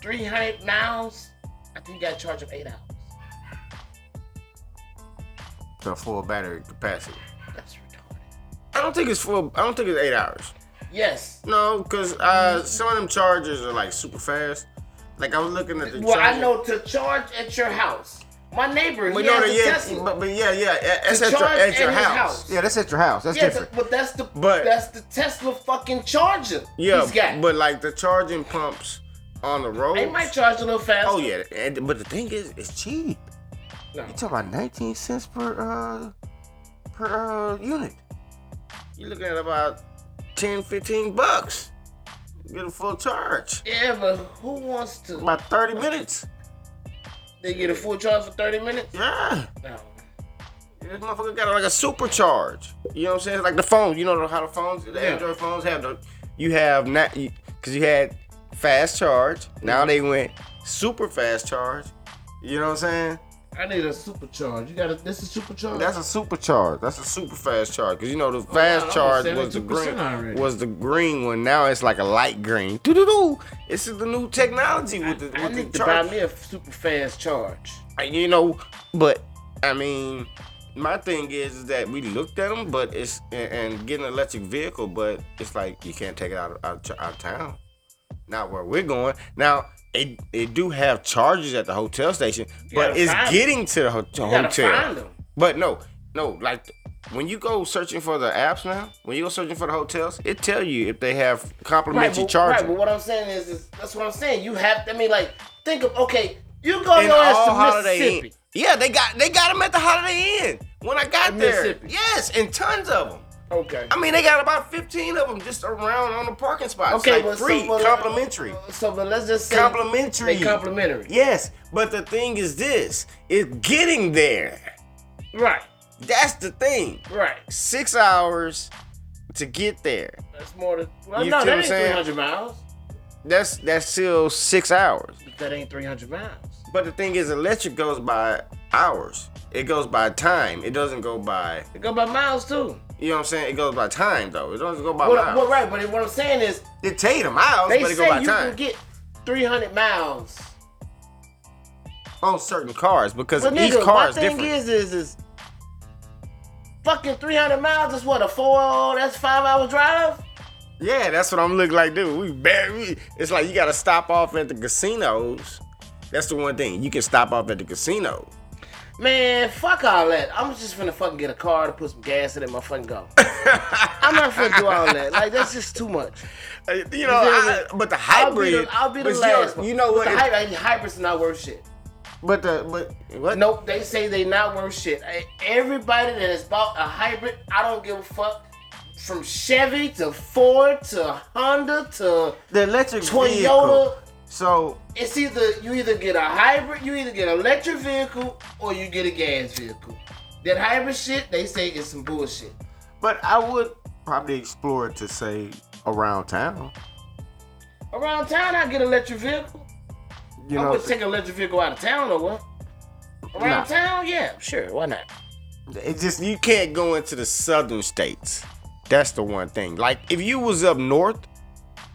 [SPEAKER 3] 300 miles, I think you gotta charge them eight hours.
[SPEAKER 4] to full battery capacity.
[SPEAKER 3] That's retarded.
[SPEAKER 4] I don't think it's full. I don't think it's eight hours.
[SPEAKER 3] Yes.
[SPEAKER 4] No, because uh, some of them chargers are like super fast. Like I was looking at the.
[SPEAKER 3] Well, I know to charge at your house. My neighbor,
[SPEAKER 4] But
[SPEAKER 3] he
[SPEAKER 4] no,
[SPEAKER 3] has
[SPEAKER 4] no,
[SPEAKER 3] a
[SPEAKER 4] yeah,
[SPEAKER 3] Tesla.
[SPEAKER 4] but, but yeah, yeah, that's
[SPEAKER 3] To
[SPEAKER 4] at your,
[SPEAKER 3] charge
[SPEAKER 4] at your house.
[SPEAKER 3] house.
[SPEAKER 4] Yeah, that's at your house. That's
[SPEAKER 3] yeah,
[SPEAKER 4] different.
[SPEAKER 3] but that's the
[SPEAKER 4] But-
[SPEAKER 3] that's the Tesla fucking charger.
[SPEAKER 4] yeah,
[SPEAKER 3] he's got.
[SPEAKER 4] but like the charging pumps on the road.
[SPEAKER 3] they might charge a little faster.
[SPEAKER 4] Oh yeah, and, but the thing is, it's cheap.
[SPEAKER 3] No.
[SPEAKER 4] You talking about 19 cents per uh per uh unit. You're looking at about 10, 15 bucks. Get a full charge.
[SPEAKER 3] Yeah, but who wants to?
[SPEAKER 4] About 30 minutes.
[SPEAKER 3] They get a full charge for 30 minutes?
[SPEAKER 4] Yeah.
[SPEAKER 3] No.
[SPEAKER 4] This motherfucker got like a supercharge. You know what I'm saying? Like the phones. You know how the phones, the
[SPEAKER 3] Yeah.
[SPEAKER 4] Android phones have the. You have not because you had fast charge. Now they went super fast charge. You know what I'm saying?
[SPEAKER 3] I need a supercharge. You got a this is supercharge.
[SPEAKER 4] That's a supercharge. That's a super fast charge. Cause you know the oh,
[SPEAKER 3] wow,
[SPEAKER 4] fast charge was the green
[SPEAKER 3] already.
[SPEAKER 4] was the green one. Now it's like a light green. Doo doo doo. This is the new technology with the
[SPEAKER 3] I
[SPEAKER 4] with
[SPEAKER 3] need
[SPEAKER 4] the
[SPEAKER 3] to buy me a super fast charge.
[SPEAKER 4] And You know, but I mean, my thing is, is that we looked at them, but it's and, and getting an electric vehicle, but it's like you can't take it out of, out, out of town. Not where we're going now. It, it do have charges at the hotel station, but it's getting to the ho-
[SPEAKER 3] gotta
[SPEAKER 4] hotel.
[SPEAKER 3] them.
[SPEAKER 4] But no, no, like when you go searching for the apps now, when you go searching for the hotels, it tell you if they have
[SPEAKER 3] Right,
[SPEAKER 4] complimentary
[SPEAKER 3] but,
[SPEAKER 4] charging.
[SPEAKER 3] right, but what I'm saying is, is that's what I'm saying. You have. To I mean, like, think of okay. You go
[SPEAKER 4] And
[SPEAKER 3] your ass to
[SPEAKER 4] Holiday
[SPEAKER 3] Mississippi.
[SPEAKER 4] Inn. Yeah, they got they got them at the Holiday Inn when I got
[SPEAKER 3] In
[SPEAKER 4] there. Yes, and tons of them.
[SPEAKER 3] Okay.
[SPEAKER 4] I mean, they got about 15 of them just around on the parking spots.
[SPEAKER 3] Okay,
[SPEAKER 4] like free,
[SPEAKER 3] so, but,
[SPEAKER 4] complimentary.
[SPEAKER 3] So, but let's just say
[SPEAKER 4] Complimentary.
[SPEAKER 3] They complimentary.
[SPEAKER 4] Yes, but the thing is this: it's getting there.
[SPEAKER 3] Right.
[SPEAKER 4] That's the thing.
[SPEAKER 3] Right.
[SPEAKER 4] Six hours to get there.
[SPEAKER 3] That's more than. Well,
[SPEAKER 4] You
[SPEAKER 3] no, that ain't 300 miles.
[SPEAKER 4] That's that's still six hours.
[SPEAKER 3] But that ain't 300 miles.
[SPEAKER 4] But the thing is, electric goes by hours. It goes by time. It doesn't go by.
[SPEAKER 3] It go by miles too.
[SPEAKER 4] You know what I'm saying? It goes by time though. It doesn't go by
[SPEAKER 3] What,
[SPEAKER 4] miles.
[SPEAKER 3] what, right, but what I'm saying is,
[SPEAKER 4] It the miles,
[SPEAKER 3] they
[SPEAKER 4] but it
[SPEAKER 3] say
[SPEAKER 4] go by
[SPEAKER 3] you
[SPEAKER 4] time
[SPEAKER 3] can get 300 miles.
[SPEAKER 4] on certain cars because
[SPEAKER 3] But
[SPEAKER 4] each
[SPEAKER 3] nigga,
[SPEAKER 4] car
[SPEAKER 3] my
[SPEAKER 4] is
[SPEAKER 3] thing
[SPEAKER 4] different.
[SPEAKER 3] is, is, is fucking 300 miles is what a four. That's five hour drive.
[SPEAKER 4] yeah, that's what I'm looking like, dude. We barely. It's like you got to stop off at the casinos. That's the one thing you can stop off at the casino.
[SPEAKER 3] Man, fuck all that. I'm just finna fucking get a car to put some gas in it, my fucking go. I'm not finna do all that. Like that's just too much.
[SPEAKER 4] Uh, You know,
[SPEAKER 3] feel
[SPEAKER 4] I,
[SPEAKER 3] me?
[SPEAKER 4] but the
[SPEAKER 3] I'll be
[SPEAKER 4] hybrid.
[SPEAKER 3] the, I'll be the
[SPEAKER 4] but you
[SPEAKER 3] last
[SPEAKER 4] know-
[SPEAKER 3] one.
[SPEAKER 4] You know
[SPEAKER 3] But
[SPEAKER 4] what?
[SPEAKER 3] The hybrid, hybrid's not worth shit.
[SPEAKER 4] but the but what?
[SPEAKER 3] Nope, they say they not worth shit. Eh, Everybody that has bought a hybrid, I don't give a fuck. From Chevy to Ford to Honda to
[SPEAKER 4] The electric
[SPEAKER 3] Toyota.
[SPEAKER 4] vehicle. So
[SPEAKER 3] It's either you either get a hybrid, you either get an electric vehicle, or you get a gas vehicle. That hybrid shit, they say is some bullshit.
[SPEAKER 4] But I would probably explore it to say around town.
[SPEAKER 3] Around town, I get an electric vehicle.
[SPEAKER 4] You
[SPEAKER 3] I
[SPEAKER 4] know,
[SPEAKER 3] would take an electric vehicle out of town or what? Around
[SPEAKER 4] Nah.
[SPEAKER 3] town, yeah, sure, why not?
[SPEAKER 4] It just you can't go into the southern states. That's the one thing. Like if you was up north,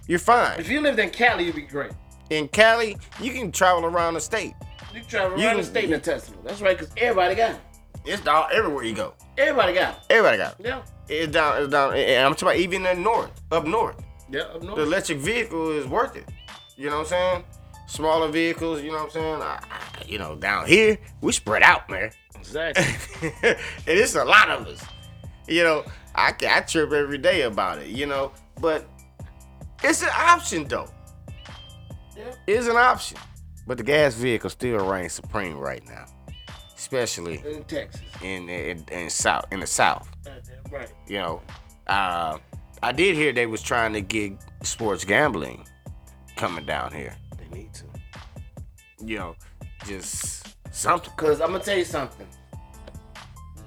[SPEAKER 4] you're fine.
[SPEAKER 3] If you lived in Cali, you'd be great.
[SPEAKER 4] In Cali, you can travel around the state.
[SPEAKER 3] You can travel
[SPEAKER 4] You
[SPEAKER 3] around the state in a Tesla. That's right, because everybody got it.
[SPEAKER 4] It's down everywhere you go.
[SPEAKER 3] Everybody got it.
[SPEAKER 4] Everybody got it.
[SPEAKER 3] Yeah.
[SPEAKER 4] It's down. It's down. And I'm talking about even in the north, up north.
[SPEAKER 3] Yeah, up north.
[SPEAKER 4] The electric vehicle is worth it. You know what I'm saying? Smaller vehicles. You know what I'm saying? I, I- you know, down here we spread out, man.
[SPEAKER 3] Exactly.
[SPEAKER 4] and it's a lot of us. You know, I I trip every day about it. You know, but it's an option though.
[SPEAKER 3] Yeah.
[SPEAKER 4] It's an option. But the gas vehicle still reigns supreme right now, especially
[SPEAKER 3] in Texas.
[SPEAKER 4] in in, in south in the south.
[SPEAKER 3] Right.
[SPEAKER 4] You know, uh, I did hear they was trying to get sports gambling coming down here.
[SPEAKER 3] They need to.
[SPEAKER 4] You know, just something.
[SPEAKER 3] Cause I'm gonna tell you something.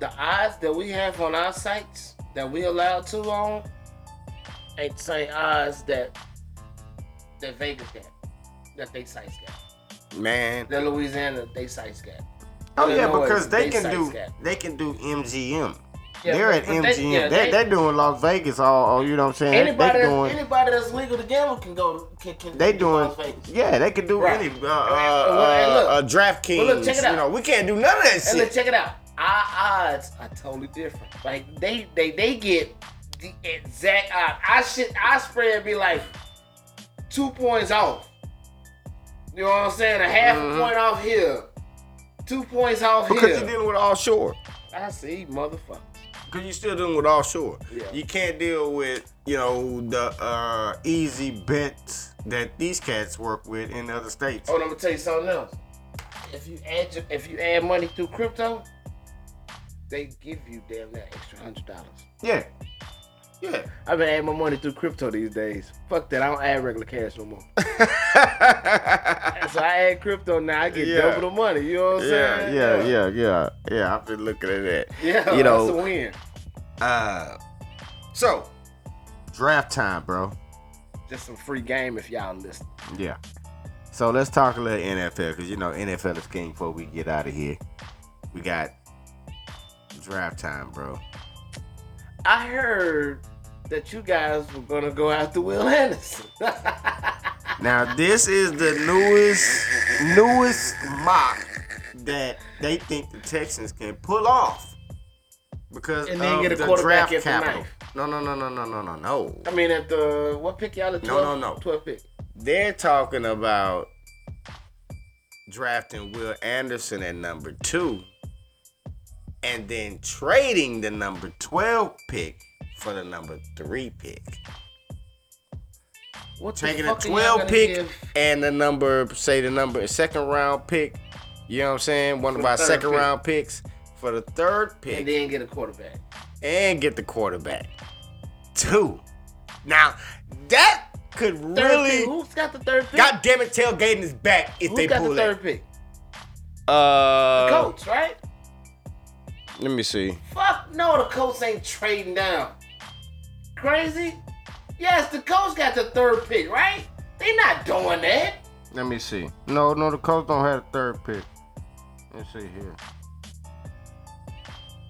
[SPEAKER 3] The odds that we have on our sites that we allowed to on ain't the same odds that that Vegas got, that they sites got,
[SPEAKER 4] Man,
[SPEAKER 3] the Louisiana they sites got.
[SPEAKER 4] Oh yeah, because they
[SPEAKER 3] they
[SPEAKER 4] can do
[SPEAKER 3] got.
[SPEAKER 4] they can do MGM.
[SPEAKER 3] Yeah,
[SPEAKER 4] they're
[SPEAKER 3] but-
[SPEAKER 4] at
[SPEAKER 3] but
[SPEAKER 4] MGM.
[SPEAKER 3] they-
[SPEAKER 4] They,
[SPEAKER 3] yeah,
[SPEAKER 4] they,
[SPEAKER 3] they-
[SPEAKER 4] are doing Las Vegas all, all you know what I'm saying?
[SPEAKER 3] Anybody,
[SPEAKER 4] they
[SPEAKER 3] that's,
[SPEAKER 4] doing
[SPEAKER 3] anybody that's legal to gamble can go. Can, can
[SPEAKER 4] they
[SPEAKER 3] can
[SPEAKER 4] doing
[SPEAKER 3] Las Vegas.
[SPEAKER 4] yeah, they can do
[SPEAKER 3] Right.
[SPEAKER 4] any uh, uh,
[SPEAKER 3] Well, look.
[SPEAKER 4] uh, uh, DraftKings.
[SPEAKER 3] Well, look, check it out.
[SPEAKER 4] You know, we can't do none of that
[SPEAKER 3] And look,
[SPEAKER 4] shit.
[SPEAKER 3] check it out. Our odds are totally different. Like they they they get the exact odds. I should I spread be like two points off. You know what I'm saying? A half
[SPEAKER 4] Mhm.
[SPEAKER 3] a point off here. Two points off
[SPEAKER 4] Because
[SPEAKER 3] here.
[SPEAKER 4] you're dealing with offshore.
[SPEAKER 3] I see, motherfucker.
[SPEAKER 4] Because you're still dealing with offshore.
[SPEAKER 3] Yeah.
[SPEAKER 4] You can't deal with, you know, the uh, easy bets that these cats work with in other states.
[SPEAKER 3] Oh, I'm gonna tell you something else. If you add your, if you add money through crypto, they give you damn that extra hundred dollars.
[SPEAKER 4] Yeah. Yeah.
[SPEAKER 3] I've been adding my money through crypto these days. Fuck that, I don't add regular cash no more. So I add crypto now, I get
[SPEAKER 4] Yeah.
[SPEAKER 3] double the money. You know what I'm
[SPEAKER 4] yeah,
[SPEAKER 3] saying?
[SPEAKER 4] yeah, yeah, yeah, yeah. yeah I've been looking at that.
[SPEAKER 3] Yeah,
[SPEAKER 4] You know-
[SPEAKER 3] that's a win.
[SPEAKER 4] Uh, so draft time, bro.
[SPEAKER 3] Just some free game if y'all listen.
[SPEAKER 4] Yeah. So let's talk a little NFL because you know NFL is king. Before we get out of here, we got draft time, bro.
[SPEAKER 3] I heard that you guys were gonna go after Will Anderson.
[SPEAKER 4] Now this is the newest newest mock that they think the Texans can pull off because
[SPEAKER 3] And then
[SPEAKER 4] of
[SPEAKER 3] get a
[SPEAKER 4] the
[SPEAKER 3] quarterback
[SPEAKER 4] draft
[SPEAKER 3] at the
[SPEAKER 4] capital. No, no, no, no, no, no, no, no.
[SPEAKER 3] I mean, at the what pick y'all at
[SPEAKER 4] No, no, no.
[SPEAKER 3] 12 pick.
[SPEAKER 4] They're talking about drafting Will Anderson at number two and then trading the number 12 pick for the number three pick.
[SPEAKER 3] What the
[SPEAKER 4] Taking
[SPEAKER 3] are
[SPEAKER 4] 12
[SPEAKER 3] gonna
[SPEAKER 4] pick
[SPEAKER 3] give-
[SPEAKER 4] and the number, say the number, second round pick. You know what I'm saying? One
[SPEAKER 3] For
[SPEAKER 4] of
[SPEAKER 3] the
[SPEAKER 4] our second
[SPEAKER 3] pick.
[SPEAKER 4] round picks for the third pick
[SPEAKER 3] and then get a quarterback.
[SPEAKER 4] and get the quarterback. Two. Now, that could
[SPEAKER 3] Third
[SPEAKER 4] really.
[SPEAKER 3] pick. Who's got the third pick?
[SPEAKER 4] God damn it, tailgating is back if
[SPEAKER 3] Who
[SPEAKER 4] they
[SPEAKER 3] got
[SPEAKER 4] pull
[SPEAKER 3] the
[SPEAKER 4] that.
[SPEAKER 3] third pick?
[SPEAKER 4] Uh, the
[SPEAKER 3] Colts, right?
[SPEAKER 4] Let me see.
[SPEAKER 3] Fuck no, the Colts ain't trading down. Crazy? Yes, the Colts got the third pick, right? They not doing that.
[SPEAKER 4] Let me see. No, no, the Colts don't have a third pick. Let's see here.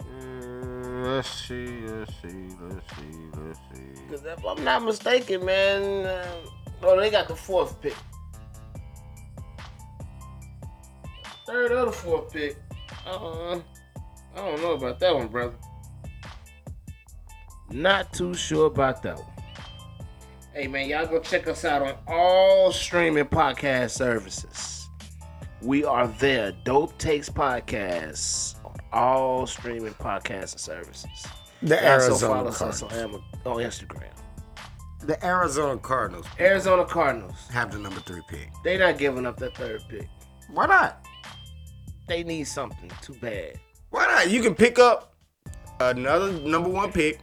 [SPEAKER 4] Uh, let's see, let's see, let's see, let's see.
[SPEAKER 3] Cause if I'm not mistaken, man, uh, oh they got the fourth pick. Third or the fourth pick. Uh, I don't know about that one, brother. Not too sure about that one. Hey man, y'all go check us out on all streaming podcast services. We are there. Dope Takes Podcasts on all streaming podcasting services.
[SPEAKER 4] The
[SPEAKER 3] Also
[SPEAKER 4] Arizona
[SPEAKER 3] follow us
[SPEAKER 4] Cardinals.
[SPEAKER 3] on, on Instagram.
[SPEAKER 4] The Arizona Cardinals
[SPEAKER 3] Arizona Cardinals.
[SPEAKER 4] have the number three pick.
[SPEAKER 3] They not giving up that third pick.
[SPEAKER 4] Why not?
[SPEAKER 3] They need something too bad.
[SPEAKER 4] Why not? You can pick up another number one pick.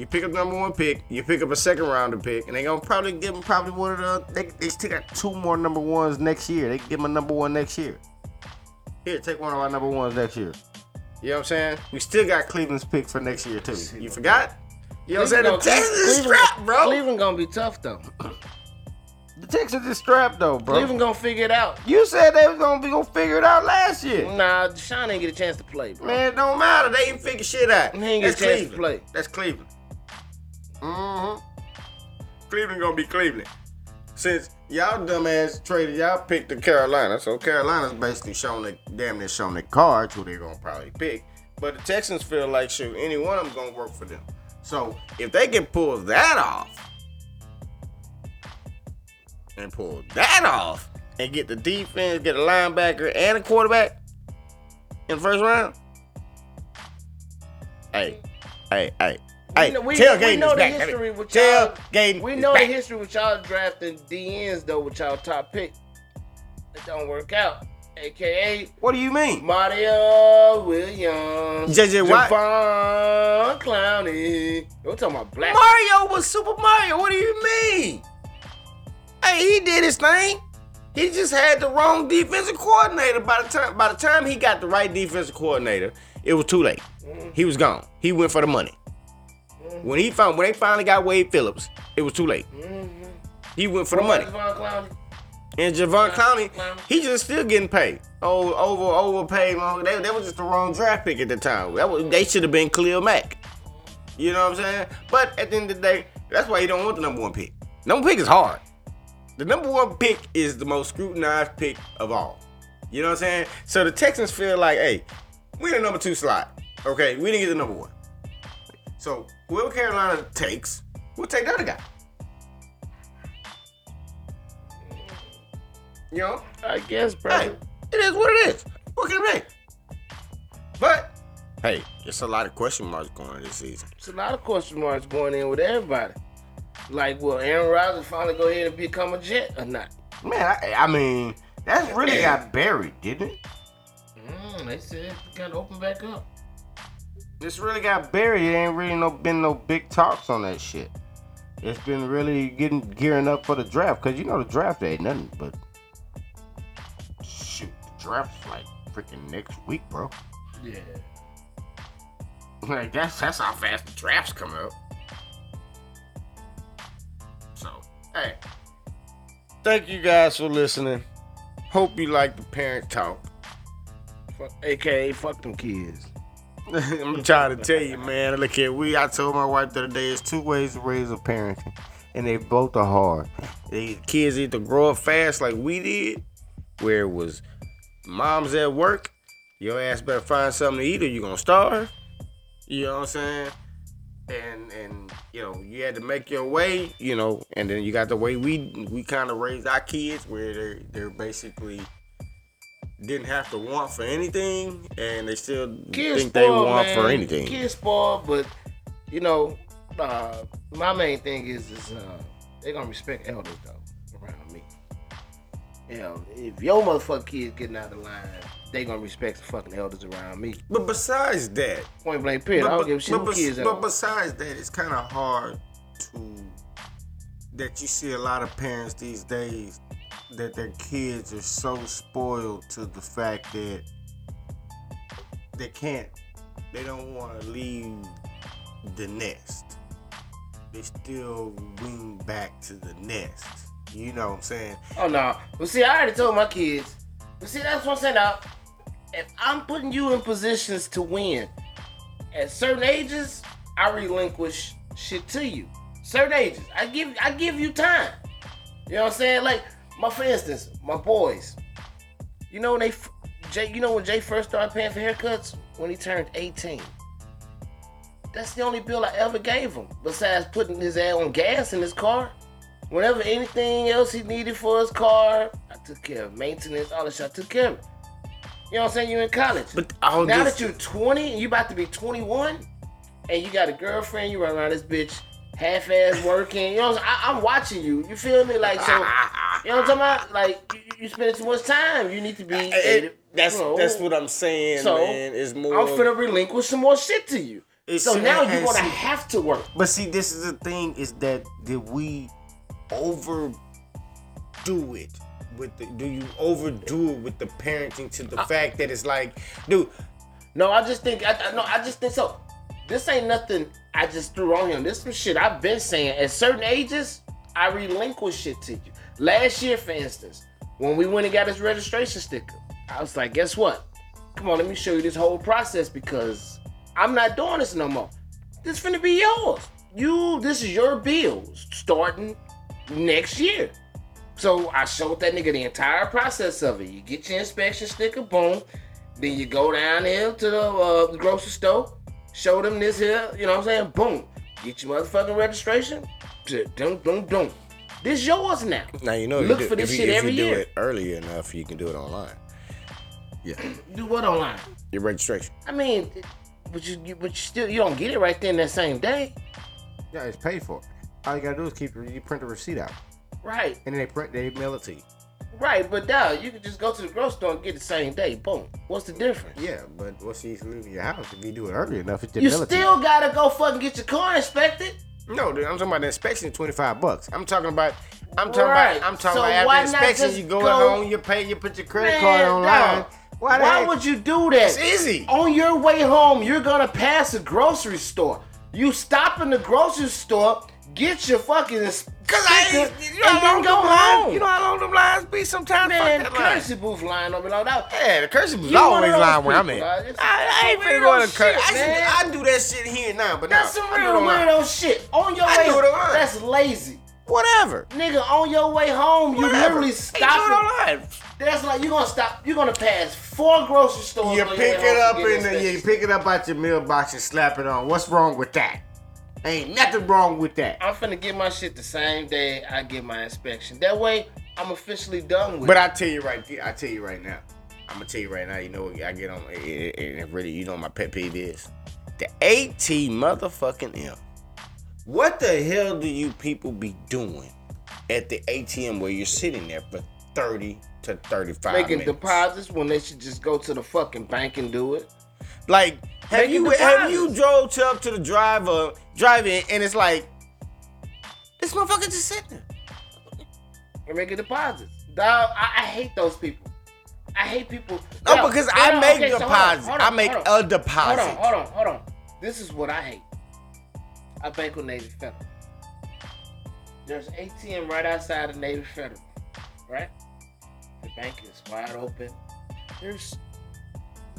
[SPEAKER 4] You pick up number one pick. You pick up a second rounder pick, and they gonna probably give them probably one of the. They, they still got two more number ones next year. They can give them a number one next year. Here, take one of our number ones next year. You know what I'm saying? We still got Cleveland's pick for next year too. You forgot? You know what I'm saying? The Texans is strapped, bro.
[SPEAKER 3] Cleveland gonna be tough though.
[SPEAKER 4] The Texans is strapped though, bro.
[SPEAKER 3] Cleveland gonna figure it out.
[SPEAKER 4] You said they was gonna be gonna figure it out last year.
[SPEAKER 3] Nah, Deshaun didn't get a chance to play, bro.
[SPEAKER 4] Man, it don't matter. They ain't figure shit out.
[SPEAKER 3] He ain't get
[SPEAKER 4] That's
[SPEAKER 3] a chance to play.
[SPEAKER 4] That's Cleveland. Mm-hmm. Cleveland gonna be Cleveland. Since y'all dumbass traded, y'all picked the Carolina. So Carolina's basically showing the damn near showing the cards who they're gonna probably pick. But the Texans feel like shoot, any one of them gonna work for them. So if they can pull that off and pull that off and get the defense, get a linebacker and a quarterback in the first round. Hey, hey, hey. Hey,
[SPEAKER 3] know- we we know the
[SPEAKER 4] back.
[SPEAKER 3] history with y'all. We know
[SPEAKER 4] back.
[SPEAKER 3] the history with y'all drafting DNs though with y'all top pick. It don't work out. AKA
[SPEAKER 4] What do you mean?
[SPEAKER 3] Mario Williams.
[SPEAKER 4] JJ Watt.
[SPEAKER 3] Javon Clowney. We're talking about black.
[SPEAKER 4] Mario was Super Mario. What do you mean? Hey, he did his thing. He just had the wrong defensive coordinator. By the time by the time he got the right defensive coordinator, it was too late. Mm. He was gone. He went for the money. When he found when they finally got Wade Phillips, it was too late. He went for the money. And Javon Clowney, he just still getting paid. Oh, over overpaid. That, that was just the wrong draft pick at the time. That was, they should have been Khalil Mack. You know what I'm saying? But at the end of the day, that's why you don't want the number one pick. Number pick is hard. The number one pick is the most scrutinized pick of all. You know what I'm saying? So the Texans feel like, hey, we in the number two slot. Okay, we didn't get the number one. So whoever Carolina takes, we'll take the other guy. You know?
[SPEAKER 3] I guess, bro.
[SPEAKER 4] Hey, it is what it is. What can it be? But hey, it's a lot of question marks going on this season.
[SPEAKER 3] It's a lot of question marks going in with everybody. Like, will Aaron Rodgers finally go ahead and become a Jet or not?
[SPEAKER 4] Man, I, I mean, that's really got buried, didn't it?
[SPEAKER 3] Mm, they said it got to open back up.
[SPEAKER 4] This really got buried. It ain't really no been no big talks on that shit. It's been really getting gearing up for the draft because you know the draft ain't nothing but shoot. The draft's like freaking next week, bro.
[SPEAKER 3] Yeah.
[SPEAKER 4] Like that's that's how fast the draft's coming up. So, hey. Thank you guys for listening. Hope you like the parent talk.
[SPEAKER 3] Fuck, AKA, fuck them kids.
[SPEAKER 4] I'm trying to tell you, man. Look here, we. I told my wife the other day, there's two ways to raise a parenting, and they both are hard. The kids either grow up fast like we did, where it was mom's at work, your ass better find something to eat or you're gonna starve. You know what I'm saying? And and you know you had to make your way, you know, and then you got the way we we kind of raised our kids, where they're they're basically didn't have to want for anything, and they still
[SPEAKER 3] Kids
[SPEAKER 4] think they want
[SPEAKER 3] man.
[SPEAKER 4] for anything.
[SPEAKER 3] Kids spoiled, but you know, uh, my main thing is is uh, they gonna respect elders though around me. You know, if your motherfucking kids getting out of line, they gonna respect the fucking elders around me.
[SPEAKER 4] But besides that,
[SPEAKER 3] Point blank period. I don't give a shit
[SPEAKER 4] but,
[SPEAKER 3] kids
[SPEAKER 4] but besides that, it's kind of hard to that you see a lot of parents these days that their kids are so spoiled to the fact that they can't, they don't want to leave the nest. They still wing back to the nest. You know what I'm saying?
[SPEAKER 3] Oh no. Well see, I already told my kids. But see, that's what I'm saying now. If I'm putting you in positions to win, at certain ages, I relinquish shit to you. Certain ages. I give I give you time. You know what I'm saying? Like, my for instance, my boys. You know when they Jay, you know when Jay first started paying for haircuts? When he turned 18. That's the only bill I ever gave him, besides putting his ass on gas in his car. Whenever anything else he needed for his car, I took care of maintenance, all that shit. I took care of it. You know what I'm saying? You're in college.
[SPEAKER 4] But
[SPEAKER 3] now
[SPEAKER 4] this,
[SPEAKER 3] that you're 20 and you about to be 21, and you got a girlfriend, you run around this bitch half-ass working. You know, what I'm. I, I'm watching you. You feel me? Like so. You know what I'm talking about? Like you, you spending too much time. You need to be.
[SPEAKER 4] It- that's
[SPEAKER 3] you know,
[SPEAKER 4] that's what I'm saying,
[SPEAKER 3] So,
[SPEAKER 4] man. Is more.
[SPEAKER 3] I'm finna relinquish some more shit to you. So now you're gonna
[SPEAKER 4] see-
[SPEAKER 3] have to work.
[SPEAKER 4] But see, this is the thing: is that did we overdo it with the? Do you overdo it with the parenting to the uh, fact that it's like, dude,
[SPEAKER 3] No, I just think I, I no, I just think so. This ain't nothing I just threw on him. This some shit I've been saying. At certain ages, I relinquish shit to you. Last year, for instance, when we went and got his registration sticker, I was like, guess what? Come on, let me show you this whole process because I'm not doing this no more. This finna be yours. You, this is your bills starting next year. So I showed that nigga the entire process of it. You get your inspection sticker, boom. Then you go down there to the, uh, grocery store, show them this here, you know what I'm saying? Boom. Get your motherfucking registration. Dum, dum, dum. This yours now.
[SPEAKER 4] now you know
[SPEAKER 3] Look
[SPEAKER 4] you do,
[SPEAKER 3] for this
[SPEAKER 4] if
[SPEAKER 3] shit
[SPEAKER 4] you, if
[SPEAKER 3] every
[SPEAKER 4] you do
[SPEAKER 3] year.
[SPEAKER 4] it early enough, you can do it online. Yeah.
[SPEAKER 3] Do what online?
[SPEAKER 4] Your registration.
[SPEAKER 3] I mean, but you, you but you still you don't get it right then that same day.
[SPEAKER 5] Yeah, it's paid for. All you gotta do is keep you print the receipt out,
[SPEAKER 3] Right,
[SPEAKER 5] and then they print they mail it to you.
[SPEAKER 3] right. But now you can just go to the grocery store and get the same day. Boom. What's the difference?
[SPEAKER 5] Yeah, but what's the use of leaving your house if you do it early enough? It's
[SPEAKER 3] You
[SPEAKER 5] mail
[SPEAKER 3] still gotta go fucking get your car inspected.
[SPEAKER 4] No, dude, I'm talking about the inspection. Twenty five bucks. I'm talking about. I'm talking
[SPEAKER 3] Right.
[SPEAKER 4] about. I'm talking
[SPEAKER 3] So
[SPEAKER 4] about after inspection. You go,
[SPEAKER 3] go-
[SPEAKER 4] home, you pay, you put your credit
[SPEAKER 3] Man,
[SPEAKER 4] card online.
[SPEAKER 3] dog.
[SPEAKER 4] Why,
[SPEAKER 3] Why would you do that?
[SPEAKER 4] It's easy.
[SPEAKER 3] On your way home, you're gonna pass a grocery store. You stop in the grocery store, get your fucking
[SPEAKER 4] Cause I you know how long
[SPEAKER 3] go
[SPEAKER 4] them lines,
[SPEAKER 3] home.
[SPEAKER 4] you know how long them lines be sometimes.
[SPEAKER 3] Man,
[SPEAKER 4] Fuck that line.
[SPEAKER 3] booth line over there. That-
[SPEAKER 4] Yeah, the
[SPEAKER 3] You one
[SPEAKER 4] always lying where I'm at. I, I ain't finna go to
[SPEAKER 3] weirdo
[SPEAKER 4] I, I do that shit here now, but
[SPEAKER 3] That's
[SPEAKER 4] no,
[SPEAKER 3] some
[SPEAKER 4] I do it
[SPEAKER 3] real weirdo shit. On your
[SPEAKER 4] I
[SPEAKER 3] way,
[SPEAKER 4] do it online.
[SPEAKER 3] that's lazy.
[SPEAKER 4] Whatever.
[SPEAKER 3] Nigga, on your way home, you
[SPEAKER 4] Whatever.
[SPEAKER 3] literally
[SPEAKER 4] Hey,
[SPEAKER 3] stop.
[SPEAKER 4] it.
[SPEAKER 3] That's like you're gonna stop. You're gonna pass four grocery stores.
[SPEAKER 4] You pick it up in the, you pick it up out your mailbox and slap it on. What's wrong with that? Ain't nothing wrong with that.
[SPEAKER 3] I'm finna get my shit the same day I get my inspection. That way, I'm officially done with
[SPEAKER 4] But
[SPEAKER 3] it.
[SPEAKER 4] I tell you right, I tell you right now. I'm gonna tell you right now. You know, what I get on, and it really, you know, what my pet peeve is the AT motherfucking M. What the hell do you people be doing at the ATM where you're sitting there for 30 to 35
[SPEAKER 3] Making
[SPEAKER 4] minutes?
[SPEAKER 3] deposits when they should just go to the fucking bank and do it.
[SPEAKER 4] Like, have
[SPEAKER 3] Making
[SPEAKER 4] you have you drove to up to the driver drive-in and it's like this motherfucker just sitting there.
[SPEAKER 3] And making deposits. Dog, I, I hate those people. I hate people.
[SPEAKER 4] No, because I make
[SPEAKER 3] okay, so hold on,
[SPEAKER 4] deposits.
[SPEAKER 3] hold on,
[SPEAKER 4] I make a deposit.
[SPEAKER 3] Hold on, hold on, hold on. This is what I hate. I bank with Navy Federal. There's ATM right outside of Navy Federal, right? The bank is wide open. There's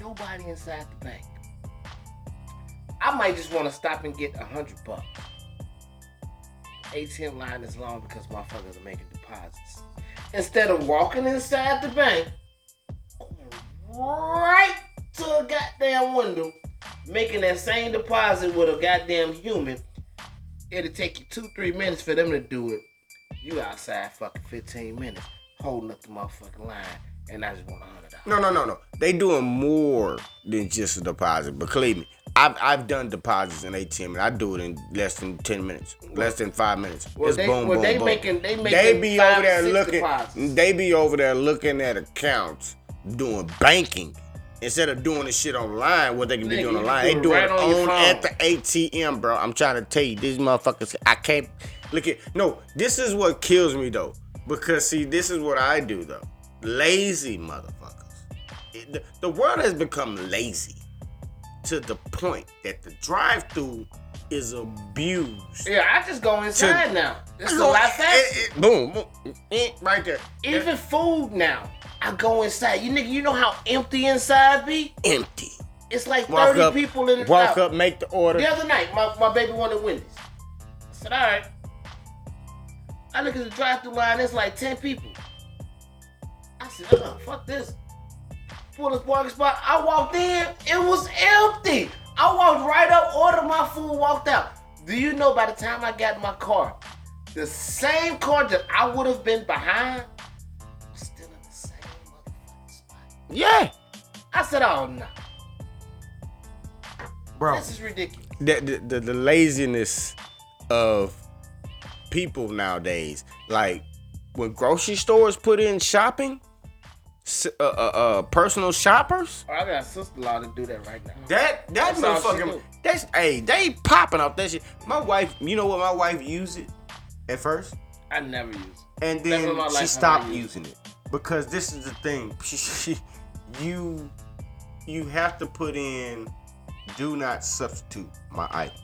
[SPEAKER 3] nobody inside the bank. I might just want to stop and get a hundred bucks. ATM line is long because motherfuckers are making deposits. Instead of walking inside the bank, right to a goddamn window, making that same deposit with a goddamn human, it'll take you two, three minutes for them to do it. You outside fucking 15 minutes, holding up the motherfucking line, and I just want a hundred dollars.
[SPEAKER 4] No, no, no, no. They doing more than just a deposit. But believe me, I've I've done deposits in ATM and I do it in less than ten minutes, less than five minutes.
[SPEAKER 3] Well,
[SPEAKER 4] it's
[SPEAKER 3] they-
[SPEAKER 4] boom,
[SPEAKER 3] well,
[SPEAKER 4] boom,
[SPEAKER 3] they
[SPEAKER 4] boom.
[SPEAKER 3] making- they
[SPEAKER 4] They be over there looking.
[SPEAKER 3] deposits.
[SPEAKER 4] They be over there looking at accounts, doing banking. Instead of doing the shit online, what they can be doing online,
[SPEAKER 3] do
[SPEAKER 4] they doing
[SPEAKER 3] right
[SPEAKER 4] it
[SPEAKER 3] on
[SPEAKER 4] on at the ATM, bro. I'm trying to tell you, these motherfuckers. I can't look at. No, this is what kills me though, because see, this is what I do though. Lazy motherfuckers. The, the world has become lazy to the point that the drive-through is abused.
[SPEAKER 3] Yeah, I just go inside now. It's a lot faster.
[SPEAKER 4] boom, boom, eh, right there.
[SPEAKER 3] Even food now, I go inside. You nigga, you know how empty inside be?
[SPEAKER 4] empty.
[SPEAKER 3] It's like
[SPEAKER 4] Walk
[SPEAKER 3] 30
[SPEAKER 4] up,
[SPEAKER 3] people in the
[SPEAKER 4] walk
[SPEAKER 3] house.
[SPEAKER 4] up, make the order.
[SPEAKER 3] The other night, my, my baby wanted Wendy's. I said, all right. I look at the drive-through line, it's like 10 people. I said, oh, fuck this. Pull this parking spot. I walked in, it was empty. I walked right up, ordered my food, walked out. Do you know by the time I got in my car, the same car that I would have been behind was still in the
[SPEAKER 4] Yeah,
[SPEAKER 3] I said, oh no,
[SPEAKER 4] bro.
[SPEAKER 3] this is ridiculous.
[SPEAKER 4] the, the, the, the laziness of people nowadays. Like when grocery stores put in shopping, uh, uh, uh, personal shoppers.
[SPEAKER 3] Oh, I got a sister-in-law to do that right now.
[SPEAKER 4] That that
[SPEAKER 3] That's
[SPEAKER 4] motherfucking that's hey they popping off that shit. My wife, you know what my wife used it at first,
[SPEAKER 3] I never used it.
[SPEAKER 4] and then
[SPEAKER 3] in my life
[SPEAKER 4] she stopped using it because this is the thing. She, she you you have to put in do not substitute my items.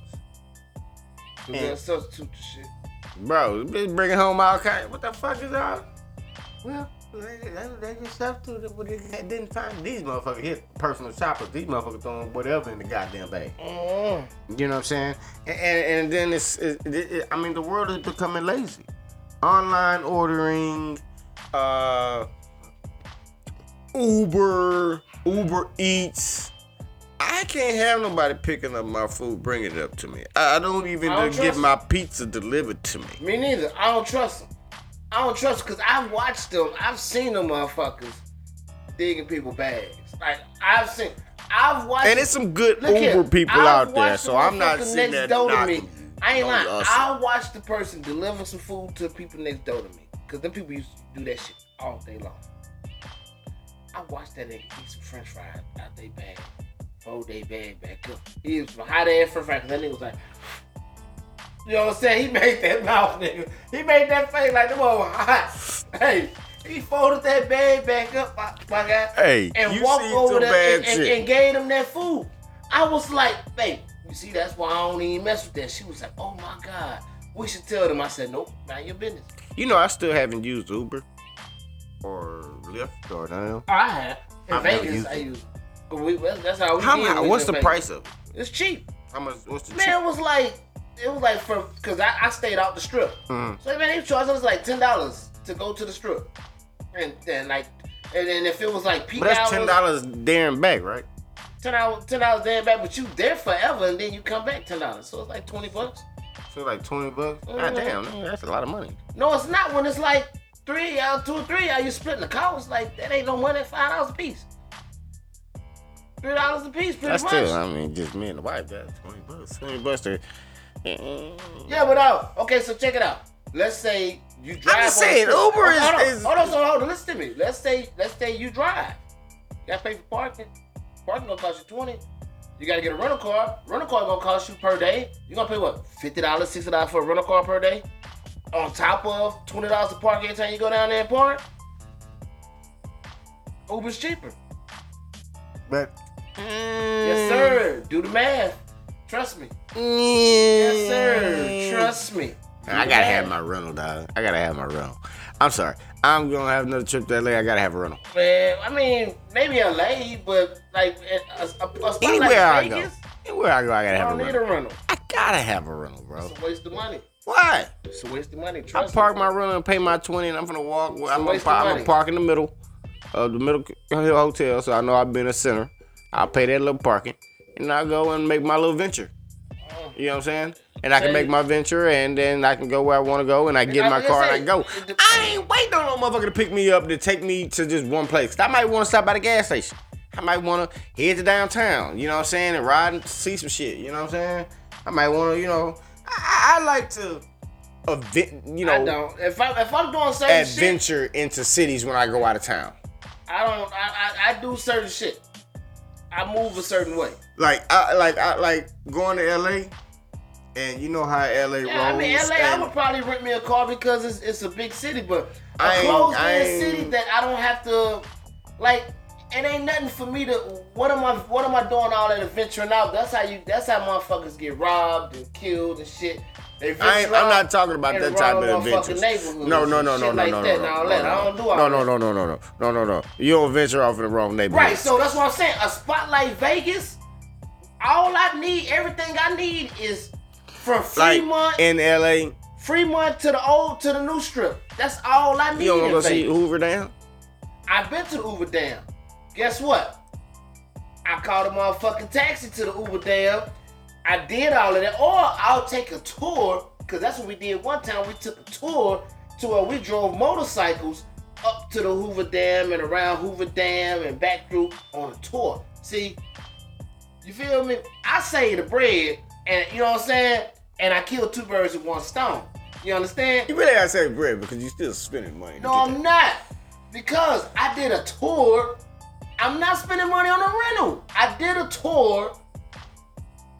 [SPEAKER 4] And-
[SPEAKER 3] they'll substitute the shit.
[SPEAKER 4] Bro, bringing home all kind. What the fuck is that? Well, they, they, they just substituted, but they didn't find these motherfuckers hit personal shoppers. These motherfuckers throwing whatever in the goddamn bag. You know what I'm saying? And and, and then it's, it, it, it- I mean, the world is becoming lazy. Online ordering, uh, Uber, Uber Eats. I can't have nobody picking up my food, bringing it up to me. I I don't even
[SPEAKER 3] I don't
[SPEAKER 4] get my pizza delivered to me.
[SPEAKER 3] Me neither. I don't trust them. I don't trust because I've watched them. I've seen them motherfuckers digging people bags. Like I've seen. I've watched.
[SPEAKER 4] And it's some good Uber
[SPEAKER 3] here,
[SPEAKER 4] people
[SPEAKER 3] I've
[SPEAKER 4] out there, so I'm not sitting there
[SPEAKER 3] to me. I ain't lying.
[SPEAKER 4] us.
[SPEAKER 3] I'll watch the person deliver some food to the people next door to me. Cause them people used to do that shit all day long. I watched that nigga eat some french fries out they bag. Fold they bag back up. He was some hot ass french fries. That nigga was like, you know what I'm saying? He made that mouth, nigga. He made that face like the one hot. Hey, he folded that bag back up, my, my guy.
[SPEAKER 4] Hey,
[SPEAKER 3] and
[SPEAKER 4] you
[SPEAKER 3] walked over there and, and, and gave him that food. I was like, babe, you see, that's why I don't even mess with that. She was like, oh my God, we should tell them. I said, nope, mind your business.
[SPEAKER 4] You know, I still haven't used Uber or Lyft or.
[SPEAKER 3] Oh, I have. In
[SPEAKER 4] I've
[SPEAKER 3] Vegas,
[SPEAKER 4] used
[SPEAKER 3] I use. We, that's how we
[SPEAKER 4] How,
[SPEAKER 3] when
[SPEAKER 4] what's the price of it?
[SPEAKER 3] It's cheap.
[SPEAKER 4] How much? What's the
[SPEAKER 3] Man, it was like, it was like from, cause I, I stayed out the strip.
[SPEAKER 4] Mhm.
[SPEAKER 3] So man, they charged us like ten dollars to go to the strip, and then like, and then if it was like peak
[SPEAKER 4] But that's ten dollars there and back, right?
[SPEAKER 3] Ten dollars, ten dollars there and back, but you there forever, and then you come back ten dollars, so it's like twenty bucks.
[SPEAKER 4] So like twenty bucks. God
[SPEAKER 3] Mhm.
[SPEAKER 4] damn, man, that's a lot of money.
[SPEAKER 3] No, it's not when it's like three out, two or three out, you splitting the cost. Like that ain't no money, five dollars a piece. Three dollars a piece, pretty
[SPEAKER 4] That's
[SPEAKER 3] much.
[SPEAKER 4] still, I mean, just me and the wife. That's twenty bucks. Twenty bucks. To, Mm.
[SPEAKER 3] Yeah, but out. Okay, so check it out. Let's say you drive.
[SPEAKER 4] I'm just saying,
[SPEAKER 3] strip.
[SPEAKER 4] Uber is-
[SPEAKER 3] hold on,
[SPEAKER 4] is-
[SPEAKER 3] Hold on, so hold on. Listen to me. Let's say, let's say you drive. You gotta pay for parking. Parking gonna cost you twenty. You gotta get a rental car. Rental car gonna cost you per day. You gonna pay what? Fifty dollars, sixty dollars for a rental car per day. On top of twenty dollars to park every time you go down there and park. Uber's cheaper.
[SPEAKER 5] But mm.
[SPEAKER 3] Yes, sir. Do the math. Trust me. Yes, sir. Trust me.
[SPEAKER 4] I gotta have my rental, dog. I gotta have my rental. I'm sorry. I'm gonna have another trip to LA. I gotta have a rental.
[SPEAKER 3] Man, I mean, maybe LA, but like a, a, a spot
[SPEAKER 4] Anywhere
[SPEAKER 3] like
[SPEAKER 4] I go, anywhere I go, I gotta have a
[SPEAKER 3] don't need a
[SPEAKER 4] rental.
[SPEAKER 3] rental.
[SPEAKER 4] I gotta have a rental, bro.
[SPEAKER 3] It's a waste of money.
[SPEAKER 4] Why?
[SPEAKER 3] It's a waste of money.
[SPEAKER 4] I
[SPEAKER 3] Trust
[SPEAKER 4] park
[SPEAKER 3] me.
[SPEAKER 4] my rental and pay my twenty, and I'm gonna walk. I'm gonna, park, I'm gonna park in the middle of the middle hotel, so I know I've been a center. I'll pay that little parking, and I go and make my little venture. You know what I'm saying? And I can make my venture, and then I can go where I want to go, and I get in my car and I go. I ain't waiting on no motherfucker to pick me up to take me to just one place. I might want to stop by the gas station. I might want to head to downtown. You know what I'm saying? And ride and see some shit. You know what I'm saying? I might want to, you know, I, I like to, event, you
[SPEAKER 3] I
[SPEAKER 4] know,
[SPEAKER 3] don't. If I if I'm doing certain shit,
[SPEAKER 4] adventure into cities when I go out of town.
[SPEAKER 3] I don't. I, I I do certain shit. I move a certain way.
[SPEAKER 4] Like I like I like going to LA, and you know how LA
[SPEAKER 3] Yeah,
[SPEAKER 4] rolls.
[SPEAKER 3] I mean, LA, I would probably rent me a car because it's, it's a big city, but a closed in city that I don't have to, like, it ain't nothing for me to. What am I? What am I doing all that adventuring out? That's how you. That's how motherfuckers get robbed and killed and shit.
[SPEAKER 4] I ain't, I'm not talking about that type of adventures. No, no, no, no, no,
[SPEAKER 3] like
[SPEAKER 4] no, no, no, no,
[SPEAKER 3] I don't do all
[SPEAKER 4] no, no, no, no, no, no, no, no, no. You don't venture off in the wrong neighborhood.
[SPEAKER 3] Right, so that's what I'm saying. A spot like Vegas, all I need, everything I need is from
[SPEAKER 4] like
[SPEAKER 3] Fremont,
[SPEAKER 4] in LA,
[SPEAKER 3] Fremont to the old to the new strip. That's all I need.
[SPEAKER 4] you don't
[SPEAKER 3] in
[SPEAKER 4] go see Hoover Dam.
[SPEAKER 3] I've been to the Hoover Dam. Guess what? I called a motherfucking taxi to the Hoover Dam. I did all of that. Or I'll take a tour, because that's what we did one time. We took a tour to where we drove motorcycles up to the Hoover Dam and around Hoover Dam and back through on a tour. See, you feel me? I say the bread, and you know what I'm saying? And I killed two birds with one stone. You understand?
[SPEAKER 4] You really gotta say bread because you still spending money.
[SPEAKER 3] No, I'm not. Because I did a tour. I'm not spending money on a rental. I did a tour.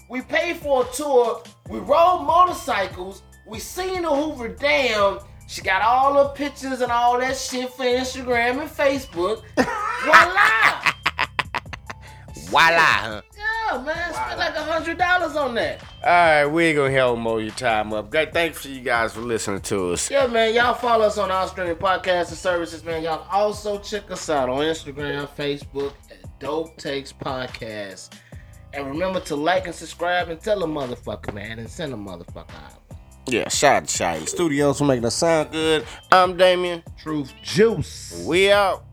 [SPEAKER 3] We paid for a tour. We rode motorcycles. We seen the Hoover Dam. She got all her pictures and all that shit for Instagram and Facebook. Voila!
[SPEAKER 4] Voila, huh?
[SPEAKER 3] Yeah, man. Spent like a hundred dollars on that.
[SPEAKER 4] All right, we ain't gonna help more your time up. Great, thanks for you guys for listening to us.
[SPEAKER 3] Yeah, man. Y'all follow us on our streaming podcasts and services, man. Y'all also check us out on Instagram, Facebook at Dope Takes Podcast. And remember to like and subscribe and tell a motherfucker, man, and send a motherfucker out.
[SPEAKER 4] Yeah, shout out to Shy Studios for making us sound good. I'm Damien.
[SPEAKER 3] Truth Juice.
[SPEAKER 4] We out.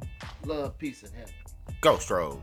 [SPEAKER 3] Love, peace, and heaven.
[SPEAKER 4] Ghost Road.